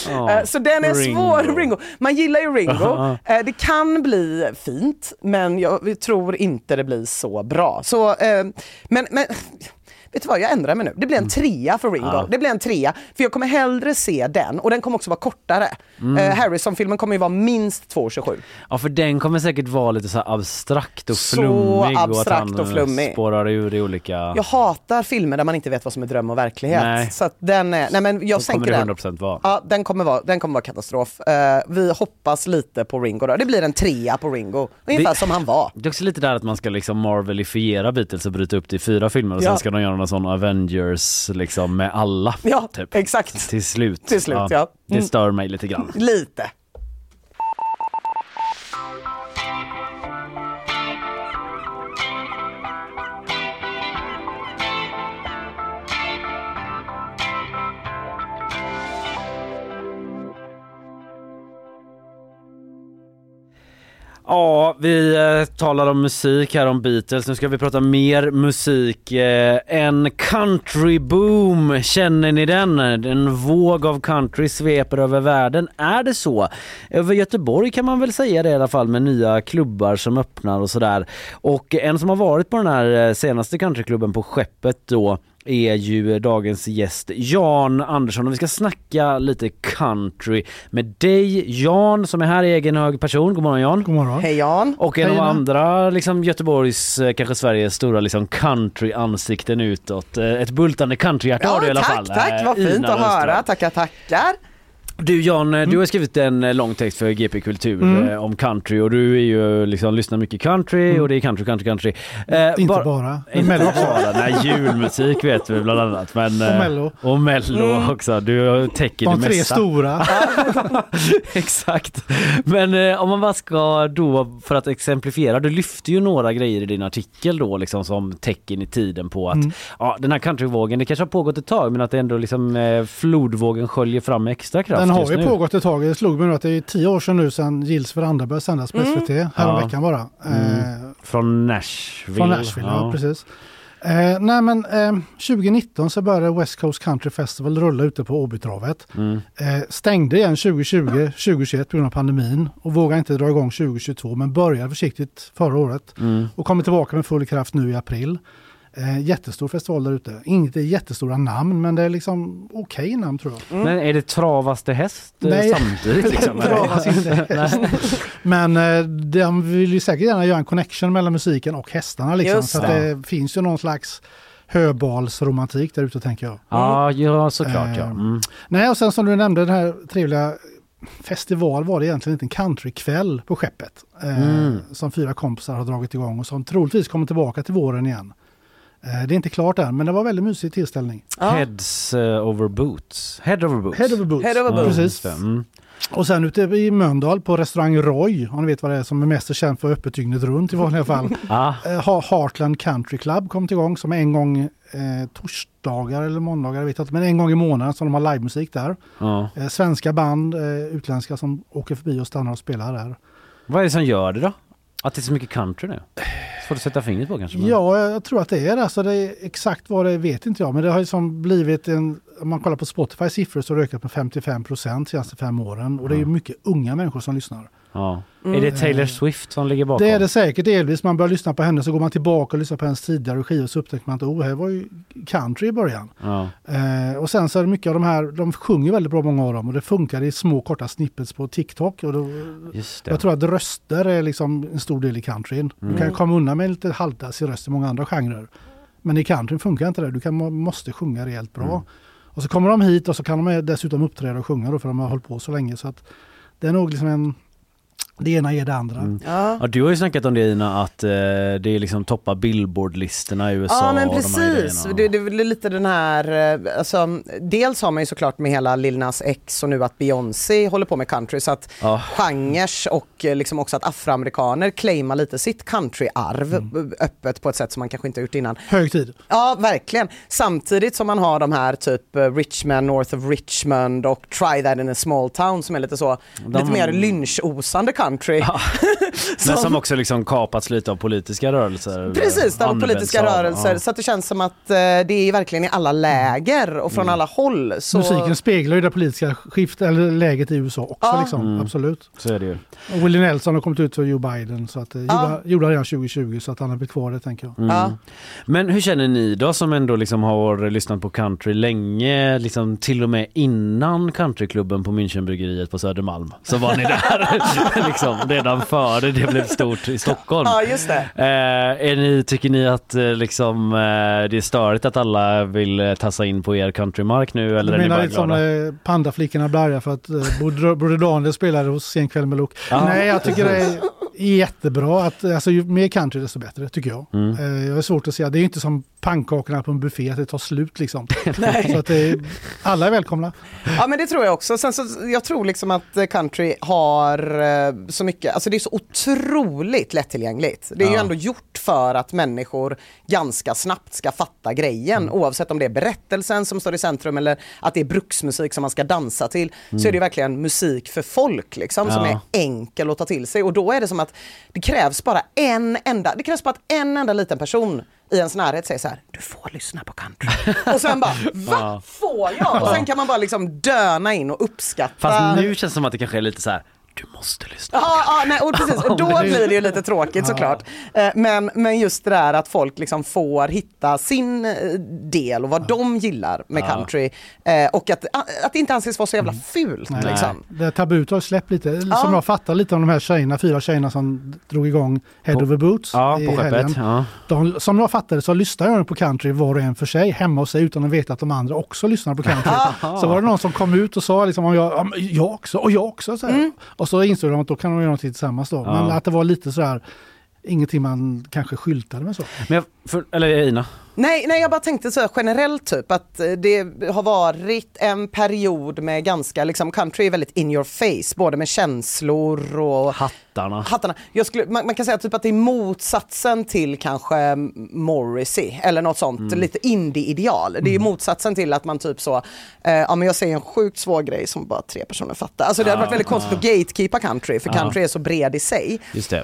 Eh, så den är Ringo. svår, Ringo. Man gillar ju Ringo. Eh, det kan bli fint, men jag tror inte det blir så bra. Så, eh, men, men Vet du vad, jag ändrar mig nu. Det blir en trea för Ringo. Mm. Ja. Det blir en trea, för jag kommer hellre se den och den kommer också vara kortare. Mm. Eh, Harrison-filmen kommer ju vara minst 2.27. Ja för den kommer säkert vara lite så abstrakt och Så flummig abstrakt och att han och flummig. spårar ur i olika... Jag hatar filmer där man inte vet vad som är dröm och verklighet. Nej. Så att den är, nej men jag Så kommer sänker det den. 100% vara. Ja, den kommer vara, den kommer vara katastrof. Eh, vi hoppas lite på Ringo då. Det blir en trea på Ringo. Ungefär Det- som han var. Det är också lite där att man ska liksom marvelifiera Beatles och bryta upp det i fyra filmer och Ja. sen ska de göra någon sån Avengers liksom med alla. Ja, typ. exakt. Till slut. Till slut, ja. Det Mm. stör mig lite grann. Lite. Ja, vi eh, talar om musik här om Beatles. Nu ska vi prata mer musik. Eh, en countryboom, känner ni den? En våg av country sveper över världen. Är det så? Över Göteborg kan man väl säga det i alla fall med nya klubbar som öppnar och sådär. Och en som har varit på den här eh, senaste countryklubben på Skeppet då är ju dagens gäst Jan Andersson och vi ska snacka lite country med dig Jan som är här i egen hög person. God morgon Jan. God morgon. Hej Jan. Och en av Hej, Jan. andra liksom Göteborgs, eh, kanske Sveriges stora liksom country-ansikten utåt. Eh, Ett bultande countryhjärta har du i alla tack, fall. tack, eh, vad fint Ina att höra. Tackar, tackar. Du Jan, eh, Mm. du har skrivit en eh, lång text för GP Kultur eh, om country och du är ju liksom lyssnar mycket country och det är country, country, country. Eh, Mm. Inte bara. Inte Mello bara, nej julmusik vet vi bland annat. Men, Och Mello. Och Mello Mm. också, du täcker De det tre mesta. stora. Exakt. Men eh, om man bara ska då, för att exemplifiera, du lyfter ju några grejer i din artikel då liksom som tecken i tiden på att Mm. ja, den här countryvågen, det kanske har pågått ett tag men att det ändå liksom eh, flodvågen sköljer fram med extra kraft Den har ju nu. pågått ett tag. Det slog mig nu att det är tio år sedan nu sedan Gills veranda började sändas på Mm. SVT. Häromveckan bara. Mm. Eh, Från Nashville. Från Nashville, ja, precis. Eh, nej men eh, 2019 så började West Coast Country Festival rulla ute på Åbytravet. Mm. Eh, stängde igen 2020, 2021 på grund av pandemin och vågar inte dra igång 2022 men började försiktigt förra året Mm. och kommer tillbaka med full kraft nu i april. Eh, jättestor festival där ute. Inte jättestora namn men det är liksom okej namn tror jag. Men är det travaste häst eh, Nej. samtidigt? Liksom? Travas inte häst. Men eh, de vill ju säkert gärna göra en connection mellan musiken och hästarna. Liksom. Just Så att det. det finns ju någon slags höbalsromantik där ute tänker jag. Ja, ja såklart ja. Eh, Mm. Nej och sen som du nämnde den här trevliga festival var det egentligen inte en countrykväll på skeppet. Eh, Mm. Som fyra kompisar har dragit igång och som troligtvis kommer tillbaka till våren igen. Eh, det är inte klart än men det var en väldigt mysig tillställning. Heads eh, over boots. Head over boots. Head over boots. Head over Ja, boots. Precis. Mm. Och sen ute i Mölndal på restaurang Roy, om ni vet vad det är, som är mest känd för öppet dygnet runt i vanliga fall. Ah, Heartland Country Club kommit igång som en gång eh, torsdagar eller måndagar, jag vet inte, men en gång i månaden som de har livemusik där. ja. Eh, svenska band, eh, utländska som åker förbi och stannar och spelar där. Vad är det som gör det då? Att det är så mycket country nu? Svårt att sätta fingret på kanske? men- Ja, jag tror att det är. Alltså det är exakt vad det är vet inte jag, men det har ju som blivit en, om man kollar på Spotify siffror så har det ökat med 55 procent de senaste fem åren och det är ju mycket unga människor som lyssnar. Ja. Är det Taylor Swift som ligger bakom? Det är det säkert delvis. Man börjar lyssna på henne så går man tillbaka och lyssnar på hennes tidigare skivor så upptäcker man att oh, här var ju country i början. Ja. Eh, och sen så är det mycket av de här, de sjunger väldigt bra många av dem och det funkar i små korta snippets på TikTok. Och då, jag tror att röster är liksom en stor del i countryn. Du Mm. kan komma undan med lite halvtassig röst i många andra genrer. Men i countryn funkar inte det. Du kan, måste sjunga rejält bra. Mm. Och så kommer de hit och så kan de dessutom uppträda och sjunga då för de har hållit på så länge. Så att det är nog liksom en det ena är det andra. Ja. Ja, du har ju snackat om det Ina, att eh, det är liksom toppar Billboard-listorna i USA. Ja men de precis, grejerna. det, det är väl lite den här, eh, alltså, dels har man ju såklart med hela Lil Nas X och nu att Beyoncé håller på med country så att Ja. genres och eh, liksom också att afroamerikaner claimar lite sitt countryarv Mm. öppet på ett sätt som man kanske inte har gjort innan. Hög tid. Ja, verkligen. Samtidigt som man har de här typ eh, Richmond, North of Richmond och Try that in a small town som är lite så, lite mer lynchosande country. Men som också liksom kapats lite av politiska rörelser. Precis, av politiska av, rörelser. ja. Så att det känns som att eh, det är verkligen i alla läger och från alla håll. Så... Musiken speglar ju det politiska skift, eller läget i USA också. Ja. Liksom. Mm. Absolut. Så är det ju. Och Willie Nelson har kommit ut för Joe Biden. Så att, eh, Ja. gjorde, gjorde han redan 2020 så att han har blivit kvar det tänker jag. Mm. Ja. Men hur känner ni då som ändå liksom har lyssnat på country länge, liksom till och med innan countryklubben på Münchenbryggeriet på Södermalm så var ni där liksom redan före det blev stort i Stockholm. Ja, just det. Eh, är ni, tycker ni att eh, liksom, eh, det är störigt att alla vill eh, tassa in på er countrymark nu eller Du är ni menar lite som glada? eh, Pandaflickorna blir arga för att eh, Broder Daniel spelade hos Senkväll med Lok. Ja. Nej, jag tycker det är jättebra. Att, alltså, ju mer country desto bättre tycker jag. Mm. Eh, jag har svårt att säga, det är ju inte som pannkakorna på en buffé att det tar slut liksom. så att det är, alla är välkomna. Ja men det tror jag också. Sen så, jag tror liksom att eh, country har eh, så mycket, alltså det är så otroligt lättillgängligt. Det är ju Ja. ändå gjort för att människor ganska snabbt ska fatta grejen. Mm. Oavsett om det är berättelsen som står i centrum eller att det är bruksmusik som man ska dansa till. Så är det ju verkligen musik för folk liksom som Mm. Ja. är enkel att ta till sig. Och då är det som att det krävs bara en enda, det krävs bara att en enda liten person i ens närhet säger så här, du får lyssna på country. Och sen bara, va? Ja. Får jag? Och sen kan man bara liksom döna in och uppskatta. Fast nu känns det som att det kanske är lite så här. Du måste lyssna. Ja, ja nej, och precis. Och då blir det ju lite tråkigt såklart. Eh, Men, men just det där att folk liksom får hitta sin eh, del och vad de gillar med Ja. country. Eh, Och att, att det inte anses vara så jävla fult. Nej. Liksom. Det tabut har släppt lite. Ja. Som jag fattar lite om de här tjejerna, fyra tjejerna som drog igång Head På- Over Boots Ja, i på helgen. Ja. De, som jag fattade så lyssnar jag på country var och en för sig hemma hos sig utan att veta att de andra också lyssnar på country. så var det någon som kom ut och sa liksom, om jag, ja, jag också och jag också. Så här. Och så insåg de att då kan de göra någonting tillsammans då. Ja. Men att det var lite så här, ingenting man kanske skyltade med så. Men jag, för, eller Ina? Nej, nej, jag bara tänkte så här generellt typ att eh, det har varit en period med ganska, liksom country är väldigt in your face, både med känslor och Hattarna. hattarna. Jag skulle, man, man kan säga typ att det är motsatsen till kanske Morrissey eller något sånt, Mm. lite indie-ideal. Det är ju motsatsen till att man typ så, eh, ja men jag säger en sjukt svår grej som bara tre personer fattar. Alltså det hade Ja, varit väldigt konstigt ja. att gatekeepa country, för Ja. country är så bred i sig.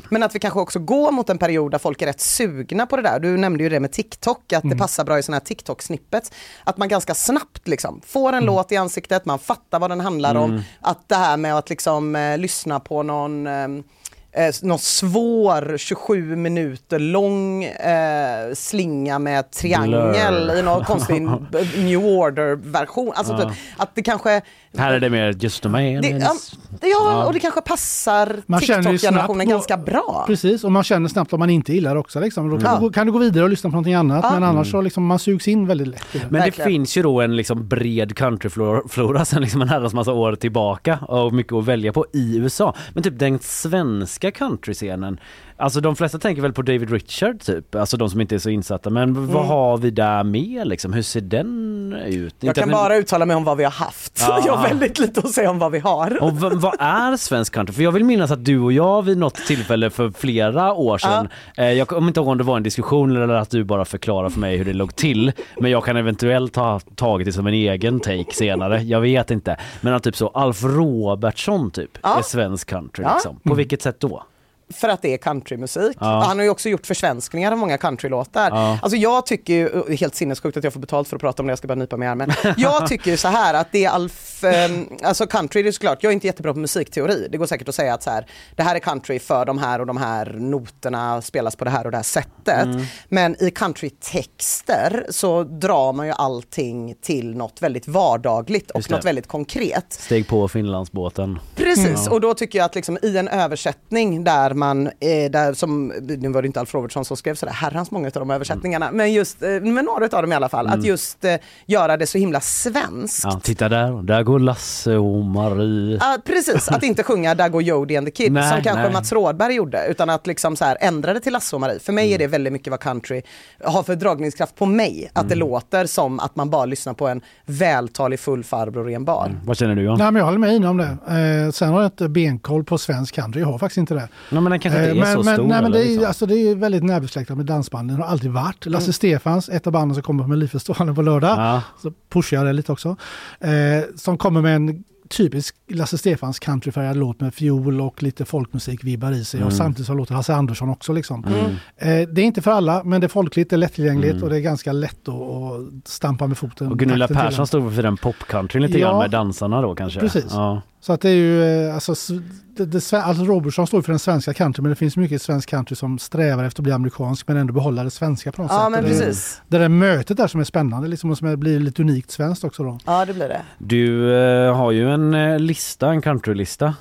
Men att vi kanske också går mot en period där folk är rätt sugna på det där. Du nämnde ju det med TikTok, att det passar bra i sådana här TikTok-snippets. Att man ganska snabbt liksom får en låt i ansiktet, man fattar vad den handlar om. Mm. Att det här med att liksom eh, lyssna på någon eh, eh, någon svår 27 minuter lång eh, slinga med triangel Blur. i någon konstig New Order-version. Alltså Ja. typ, att det kanske... Här är det mer just a man. Det, ja, ja, och det kanske passar TikTok-generationen ganska bra. Precis, och man känner snabbt om man inte gillar det också. Liksom. Då kan, Ja. du, gå- kan du gå vidare och lyssna på någonting annat. Ja. Men annars så liksom, man sugs in väldigt lätt. det. Men det Verkligen. finns ju då en liksom bred countryflora sedan liksom en herrans massa år tillbaka och mycket att välja på i USA. Men typ den svenska countryscenen, alltså de flesta tänker väl på David Richard typ, alltså de som inte är så insatta. Men vad Mm. har vi där med liksom? Hur ser den ut? Jag Inte kan att- bara uttala mig om vad vi har haft. Ja. Jag har väldigt lite att säga om vad vi har. Och vad är svensk country? För jag vill minnas att du och jag vid något tillfälle för flera år sedan, eh, jag kommer inte ihåg om det var en diskussion eller att du bara förklarade för mig hur det låg till, men jag kan eventuellt ha tagit det som en egen take senare, jag vet inte. Men att typ så Alf Robertsson typ Ja. är svensk country Ja. liksom. På vilket sätt då? För att det är countrymusik. Ja. Han har ju också gjort försvenskningar av många countrylåtar. Ja. Alltså jag tycker ju, helt sinnessjukt att jag får betalt för att prata om det, jag ska bara nypa mig i armen. Jag tycker ju så här att det är Alf, eh, alltså country det är såklart, jag är inte jättebra på musikteori. Det går säkert att säga att så här, det här är country för de här och de här noterna spelas på det här och det här sättet. Mm. Men i countrytexter så drar man ju allting till något väldigt vardagligt och något väldigt konkret. Steg på Finlandsbåten. Precis, Ja. och då tycker jag att liksom i en översättning där man, eh, där som, nu var det inte Alf Robertsson som skrev sådär herrans många av de översättningarna, men just, eh, men några av dem i alla fall, Mm. att just eh, göra det så himla svenskt. Ja, titta där, där går Lasse och Marie. Ja, precis, att inte sjunga Där går Jody and the Kid Nej, som kanske nej. Mats Rådberg gjorde utan att liksom så här ändra det till Lasse och Marie. För mig är det väldigt mycket vad country har för dragningskraft på mig. Att det låter som att man bara lyssnar på en vältalig full farbror i en bar. Vad känner du John? Nej, men jag håller med Ina om det. Eh, sen har jag inte benkoll på svensk country. Jag har faktiskt inte det. Nej, men den kanske inte är men, så men, stor. Nej, men det, är, liksom. alltså, det är väldigt närbesläktat med dansbanden. Det har alltid varit. Lasse Stefans, ett av banden som kommer på Melodifestivalen på lördag. Ja. Så pushar jag det lite också. Eh, som kommer med en typisk Lasse Stefans countryfärgad låt med fiol och lite folkmusik-vibbar i sig. Mm. Och samtidigt så låter Hasse Andersson också. Liksom. Mm. Eh, det är inte för alla, men det är folkligt, det är lättillgängligt Mm. och det är ganska lätt att, att stampa med foten. Och Gunilla Persson stod för den popcountryn lite Ja. grann med dansarna då kanske? Precis. Ja. Så att det är ju, eh, alltså, det, det, alltså Robertson står för den svenska country, men det finns mycket svensk country som strävar efter att bli amerikansk men ändå behålla det svenska på något Ja, sätt. men det, precis. det där mötet där som är spännande, liksom, och som är, blir lite unikt svenskt också då. Ja, det blir det. Du eh, har ju en eh, lista, en countrylista.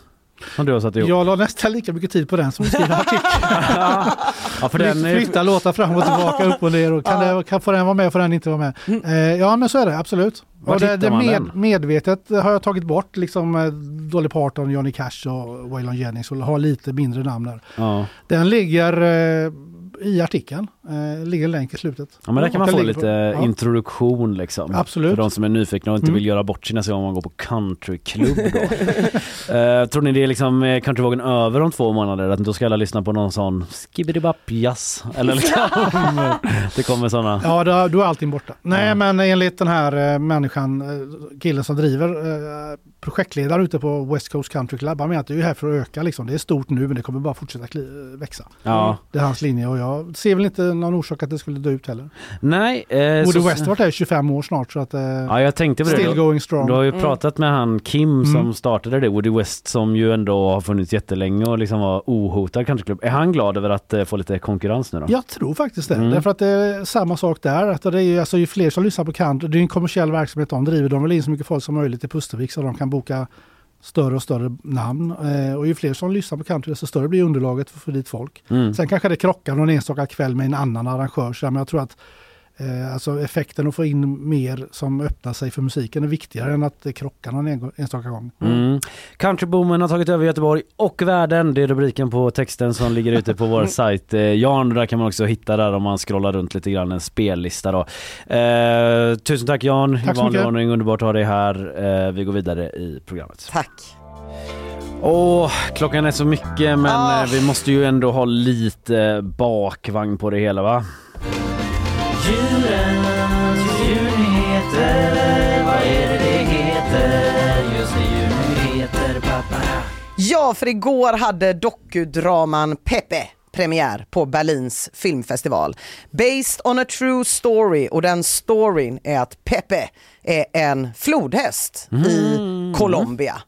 Som du har satt ihop. Jag la nästan lika mycket tid på den som att skriva artikeln. Ja, för den är- Flytta låtar fram och tillbaka, upp och ner. Och kan, det, kan få den vara med får den inte vara med. Eh, ja men så är det absolut. Var Och det, det med, medvetet har jag tagit bort liksom eh, Dolly Parton, Johnny Cash och Waylon Jennings och har lite mindre namn där. Ja. Den ligger eh, i artikeln, eh, ligger länk i slutet. Ja men där kan man den få lite ja. introduktion liksom. Absolut. För de som är nyfikna och inte Mm. vill göra bort sig nästa gång man går på countryklubb då. Eh, tror ni det är liksom eh, countryvågen över om två månader? Att då ska alla lyssna på någon sån skibbidi jazz Eller liksom det kommer sådana. Ja, då, då är allting borta. Nej, men enligt den här eh, människan, eh, killen som driver eh, projektledaren ute på West Coast Country Club, han menar att det är här för att öka liksom. Det är stort nu men det kommer bara fortsätta växa. Ja. Det är hans linje och jag ser väl inte någon orsak att det skulle dö ut heller. Nej. Eh, Woody så- West har varit där i 25 år snart så att... Eh, Ja jag tänkte på det. Still Du- going strong. Du har ju Mm. pratat med han Kim som Mm. startade det, Woody West som ju ändå har funnits jättelänge och liksom var ohotad countryklubb. Är han glad över att eh, få lite konkurrens nu då? Jag tror faktiskt det. Mm. Därför att det är samma sak där. Att det är ju, alltså, ju fler som lyssnar på country, det är en kommersiell verksamhet de driver. De vill in så mycket folk som möjligt i Pustervik så de kan boka större och större namn. Eh, och ju fler som lyssnar på country desto större blir underlaget för att få dit folk. Mm. Sen kanske det krockar någon enstaka kväll med en annan arrangör. Så, men jag tror att alltså effekten att få in mer som öppnar sig för musiken är viktigare än att det krockar någon en- enstaka gång. Mm. Countryboomen har tagit över Göteborg och världen. Det är rubriken på texten som ligger ute på vår sajt. Eh, Jan, där kan man också hitta där om man scrollar runt lite grann en spellista då. Eh, tusen tack Jan, Tack i så vanlig mycket. ordning. Underbart att ha dig här. Eh, vi går vidare i programmet. Tack. Åh, klockan är så mycket men Ah. eh, vi måste ju ändå ha lite bakvagn på det hela va? Djurens djurnyheter, vad är det det heter? Just det, djurnyheter, pappa. Ja, för igår hade dokudraman Pepe premiär på Berlins filmfestival. Based on a true story och den storyn är att Pepe är en flodhäst i Colombia.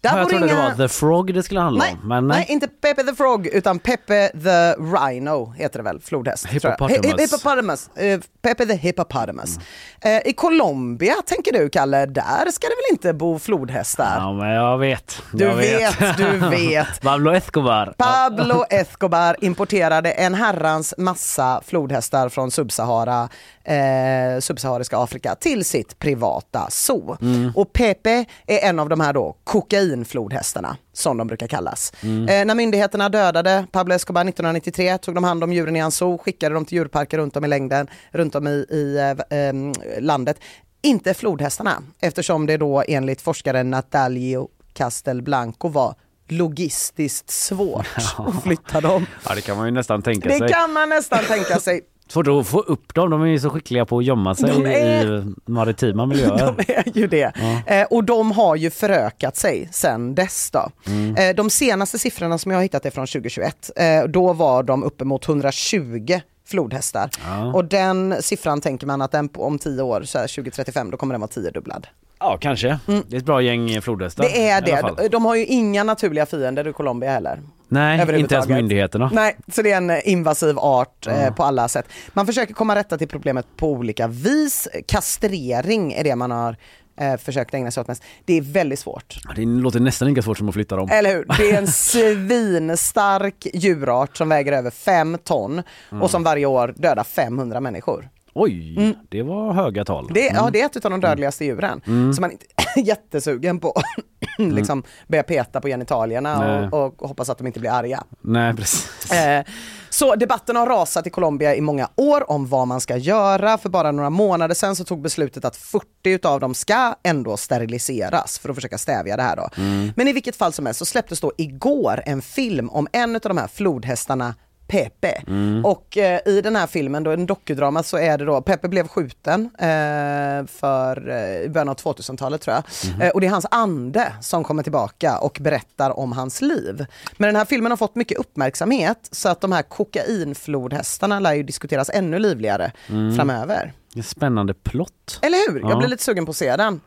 Där jag trodde det inga- var The Frog det skulle handla Nej, om. Men nej, inte Pepe the Frog utan Pepe the Rhino heter det väl, flodhäst. Hippopotamus. Hi- Hippopotamus. Eh, Pepe the Hippopotamus. Eh, I Colombia tänker du Kalle, där ska det väl inte bo flodhästar? Ja men jag vet. Du jag vet, du vet. Pablo Escobar. Pablo Escobar importerade en herrans massa flodhästar från Subsahara, eh, subsahariska Afrika till sitt privata zoo. Mm. Och Pepe är en av de här då kokainflodhästarna som de brukar kallas. Mm. Eh, när myndigheterna dödade Pablo Escobar 1993 tog de hand om djuren i hans zoo, skickade dem till djurparker runt om i längden, runt om i, i eh, eh, landet. Inte flodhästarna eftersom det då enligt forskaren Natalio Castelblanco var logistiskt svårt att flytta dem. Ja det kan man ju nästan tänka Det sig. kan man nästan tänka sig. Svårt att få upp dem, de är ju så skickliga på att gömma sig är- i maritima miljöer. De är ju det. Ja. Eh, och de har ju förökat sig sen dess då. Mm. Eh, de senaste siffrorna som jag har hittat är från 2021. Eh, då var de uppemot 120 flodhästar. Ja. Och den siffran tänker man att den om 10 år, så här 2035, då kommer den vara tiodubblad. Ja kanske. Det är ett bra gäng flodhästar. Mm. Det är det. De, har ju inga naturliga fiender i Colombia heller. Nej, inte ens myndigheterna. Nej, så det är en eh, invasiv art eh, Ja. på alla sätt. Man försöker komma rätta till problemet på olika vis. Kastrering är det man har eh, försökt ägna sig åt mest. Det är väldigt svårt. Det låter nästan lika svårt som att flytta dem. Eller hur? Det är en svinstark djurart som väger över fem ton Mm. och som varje år dödar 500 människor. Oj, det var höga tal. Mm. Det, Ja, Mm. det är ett av de dödligaste djuren. Mm. Så man är inte jättesugen på liksom börja peta på genitalierna och, och hoppas att de inte blir arga. Nej, precis. Eh, så debatten har rasat i Colombia i många år om vad man ska göra. För bara några månader sedan så tog beslutet att 40 utav dem ska ändå steriliseras för att försöka stävja det här då. Mm. Men i vilket fall som helst så släpptes då igår en film om en av de här flodhästarna Pepe. Mm. Och eh, i den här filmen, då, en dokudrama, så är det då, Pepe blev skjuten eh, för eh, i början av 2000-talet tror jag. Eh, och det är hans ande som kommer tillbaka och berättar om hans liv. Men den här filmen har fått mycket uppmärksamhet så att de här kokainflodhästarna lär ju diskuteras ännu livligare Mm. framöver. Spännande plott. Eller hur? Jag Ja. blir lite sugen på att se den.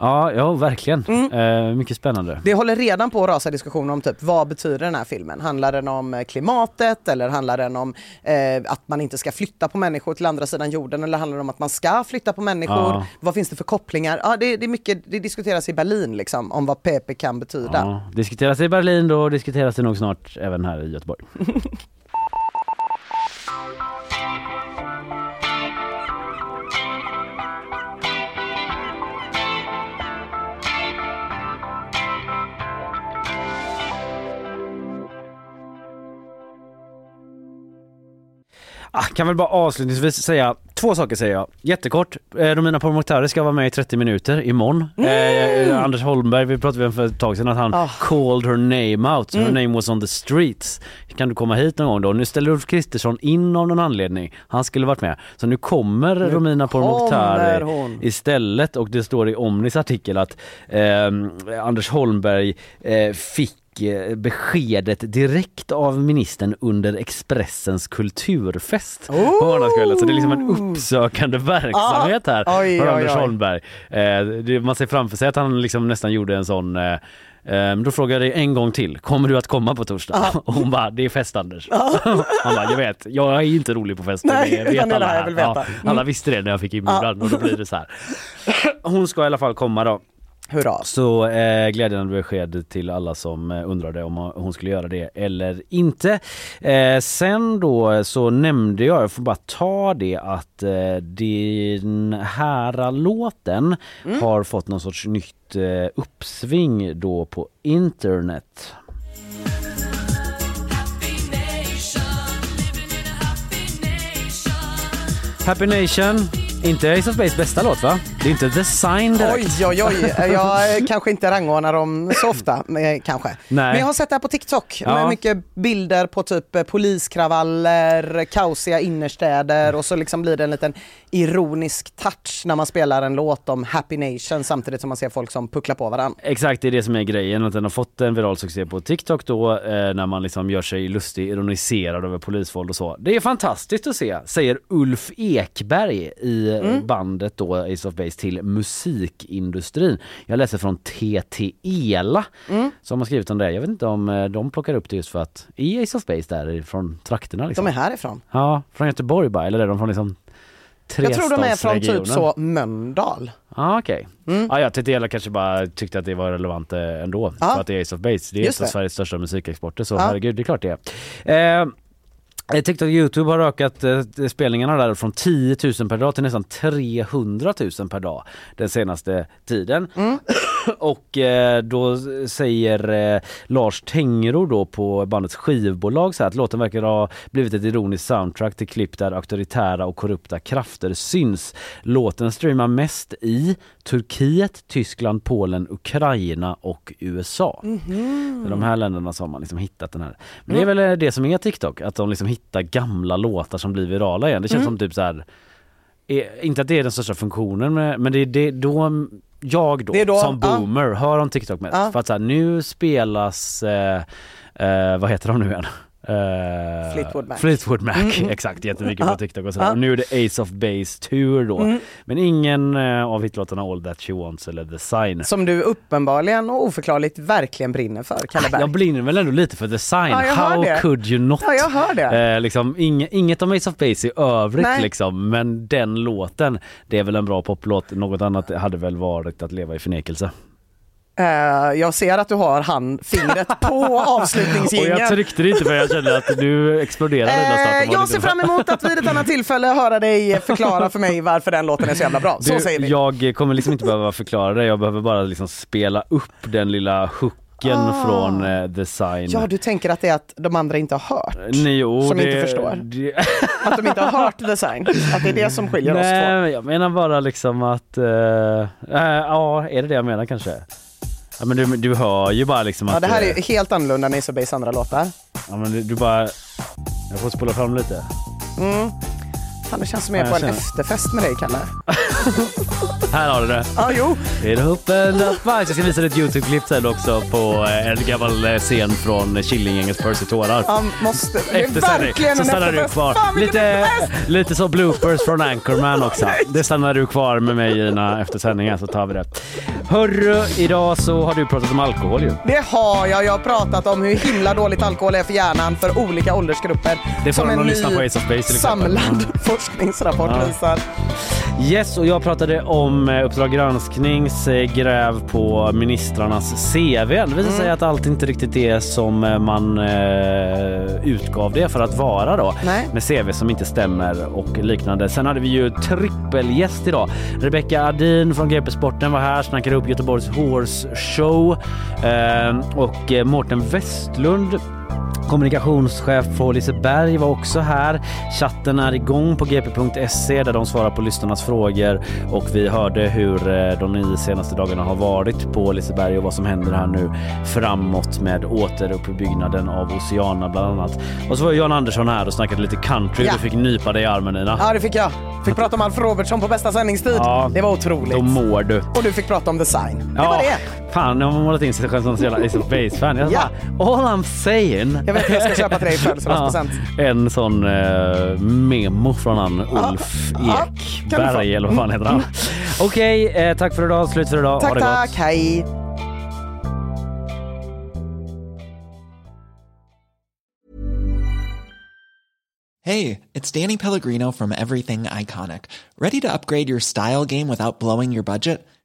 Ja, ja verkligen. Mm. Eh, mycket spännande. Det håller redan på att rasa diskussioner om typ vad betyder den här filmen? Handlar den om eh, klimatet eller handlar den om eh, att man inte ska flytta på människor till andra sidan jorden eller handlar det om att man ska flytta på människor? Ja. Vad finns det för kopplingar? Ja, det, det, är mycket, det diskuteras i Berlin liksom om vad PP kan betyda. Ja, diskuteras i Berlin, då diskuteras det nog snart även här i Göteborg. Ah, kan väl bara avslutningsvis säga två saker säger jag. Jättekort. Eh, Romina Pourmokhtari ska vara med i 30 minuter imorgon. Eh, Anders Holmberg, vi pratade om för ett tag sedan att han called her name out. Her Mm. name was on the streets. Kan du komma hit någon gång då? Nu ställer Ulf Kristersson in av någon anledning. Han skulle varit med. Så nu kommer Nu Romina Pourmokhtari istället och det står i Omnis artikel att eh, Anders Holmberg eh, fick eh, beskedet direkt av ministern under Expressens kulturfest på måndagskvällen. Så det är liksom en uppsökande verksamhet här Ah, oj, från oj, Anders oj. Holmberg. Eh, man ser framför sig att han liksom nästan gjorde en sån eh, eh, då frågade jag en gång till, kommer du att komma på torsdag? Och hon bara, det är fest Anders. Han bara, jag vet, jag är inte rolig på fester. Nej, det vet alla här. Ja, alla visste det när jag fick inbjudan och då blir det så här. Hon ska i alla fall komma då. Hurra. Så eh, glädjande besked till alla som eh, undrade om hon skulle göra det eller inte. Eh, sen då så nämnde jag, jag får bara ta det att eh, den här låten Mm. har fått någon sorts nytt eh, uppsving då på internet. Happy Nation, inte Ace of Base bästa låt va? Det är inte The Sign direkt. Oj, oj, oj. Jag eh, kanske inte rangordnar dem så ofta, men, eh, kanske. Nej. Men jag har sett det här på TikTok Ja. med mycket bilder på typ eh, poliskravaller, kaosiga innerstäder och så liksom blir det en liten ironisk touch när man spelar en låt om Happy Nation samtidigt som man ser folk som pucklar på varandra. Exakt, det är det som är grejen. Att den har fått en viral succé på TikTok då eh, när man liksom gör sig lustig, ironiserad över polisvåld och så. Det är fantastiskt att se, säger Ulf Ekberg i Mm. bandet då Ace of Base till musikindustrin. Jag läser från TT Ela Mm. som har skrivit om det. Jag vet inte om eh, de plockar upp det just för att i Ace of Base där från trakterna liksom. De är härifrån. Ja, från Göteborg bara, eller är de från liksom Jag tror de är från typ så Mölndal. Ja okej. Ja, jag tänkte jag kanske bara tyckte att det var relevant eh, ändå. Ja. För att det är Ace of Base. Det är Just ett av. Sveriges största musikexporter så Ja. herregud, det är klart det är. Eh, TikTok och Youtube har ökat eh, spelningarna där från 10 000 per dag till nästan 300 000 per dag den senaste tiden. och eh, då säger eh, Lars Tengroth då på bandets skivbolag så här att låten verkar ha blivit ett ironiskt soundtrack till klipp där auktoritära och korrupta krafter syns. Låten streamar mest i Turkiet, Tyskland, Polen, Ukraina och USA. Är de här länderna som har man liksom hittat den här. Men det är väl eh, det som är TikTok, att de liksom hittar gamla låtar som blir virala igen. Det känns Mm. som typ så här. eh, inte att det är den största funktionen men, det är det då jag då, då- som boomer hör om TikTok mest. Ja. För att så här, nu spelas, eh, eh, vad heter de nu igen? Eh, Fleetwood Mac. Fleetwood Mac, Mm, exakt. Jättemycket på. TikTok och sådär. Ja. Och nu är det Ace of Base Tour då. Mm. Men ingen eh, av hitlåtarna All That She Wants eller The Sign. Som du uppenbarligen och oförklarligt verkligen brinner för, Kalle Berg. Jag brinner väl ändå lite för The Sign. Ja, How could you not? Ja, jag hör det. Eh, liksom, ing, inget om Ace of Base i övrigt Nej. liksom. Men den låten, det är väl en bra poplåt. Något annat hade väl varit att leva i förnekelse. Eh, jag ser att du har hand, fingret på Och avslutningsgingen. jag tryckte det inte för jag kände att du exploderade starten. Eh, jag ser fram emot att vid ett annat tillfälle höra dig förklara för mig varför den låten är så jävla bra. Så Du, säger vi. Jag kommer liksom inte behöva förklara det, jag behöver bara liksom spela upp den lilla hooken Ah. från eh, The Sign. Ja, du tänker att det är att de andra inte har hört? Nej, jo, som det, inte förstår? Det, Att de inte har hört design? Att det är det som skiljer oss Nej, två? men jag menar bara liksom att, eh, eh, ja är det det jag menar kanske? Ja men du, du hör ju bara liksom Ja, att... det här är ju helt annorlunda än Ace of Base andra låtar. Ja men du, du bara, jag får spola fram lite. Mm. Fan, det känns som jag är på en känner. efterfest med dig, Kalle. Här har du det. Ja, jo. It opened up. Jag ska visa dig ett Youtube-klipp sen också på eh, en gammal eh, scen från Killinggängets Percy Tårar. Ja, måste. Det är Efter verkligen så en stannar du efterfest. kvar. Fan, Lite, efterfest! lite så bloopers från Anchorman också. Det stannar du kvar med mig Ina efter sändningen så tar vi det. Hörru, idag så har du pratat om alkohol ju. Det har jag. Jag har pratat om hur himla dåligt alkohol är för hjärnan för olika åldersgrupper. Det får de nog lyssna på Ace of Base till exempel. samlad forskningsrapport Ja. visar. Yes, och jag pratade om eh, Uppdrag gransknings eh, gräv på ministrarnas CV. Det visar Mm. sig att allt inte riktigt är som eh, man eh, utgav det för att vara då. Nej. Med CV som inte stämmer och liknande. Sen hade vi ju trippelgäst idag. Rebecca Adin från GP Sporten var här, snackade upp Göteborgs Horse Show. Eh, och Mårten Westlund Kommunikationschef på Liseberg var också här. Chatten är igång på gp.se där de svarar på lyssnarnas frågor och vi hörde hur eh, de nio senaste dagarna har varit på Liseberg och vad som händer här nu framåt med återuppbyggnaden av Oceana bland annat. Och så var Jan Andersson här och snackade lite country. Ja. Du fick nypa dig i armen Nina. Ja, det fick jag. Fick prata om Alf Robertson på bästa sändningstid. Ja, det var otroligt. Då mår du. Och du fick prata om design. Det var det. Fan, nu har man målat in sig själv som en jävla Ace of Base-fan. Jag Ja. bara, all I'm saying. Jag vet att jag ska köpa till dig i födelsedagspresent. Ja, en sån eh, memo från han Ulf Ja, kan du få. Ekberg eller vad fan heter han? Okej, eh, tack för idag. Slut för idag. ha Tack, det tack. gott. Hej. Hey, it's Danny Pellegrino from Everything Iconic. Ready to upgrade your style game without blowing your budget?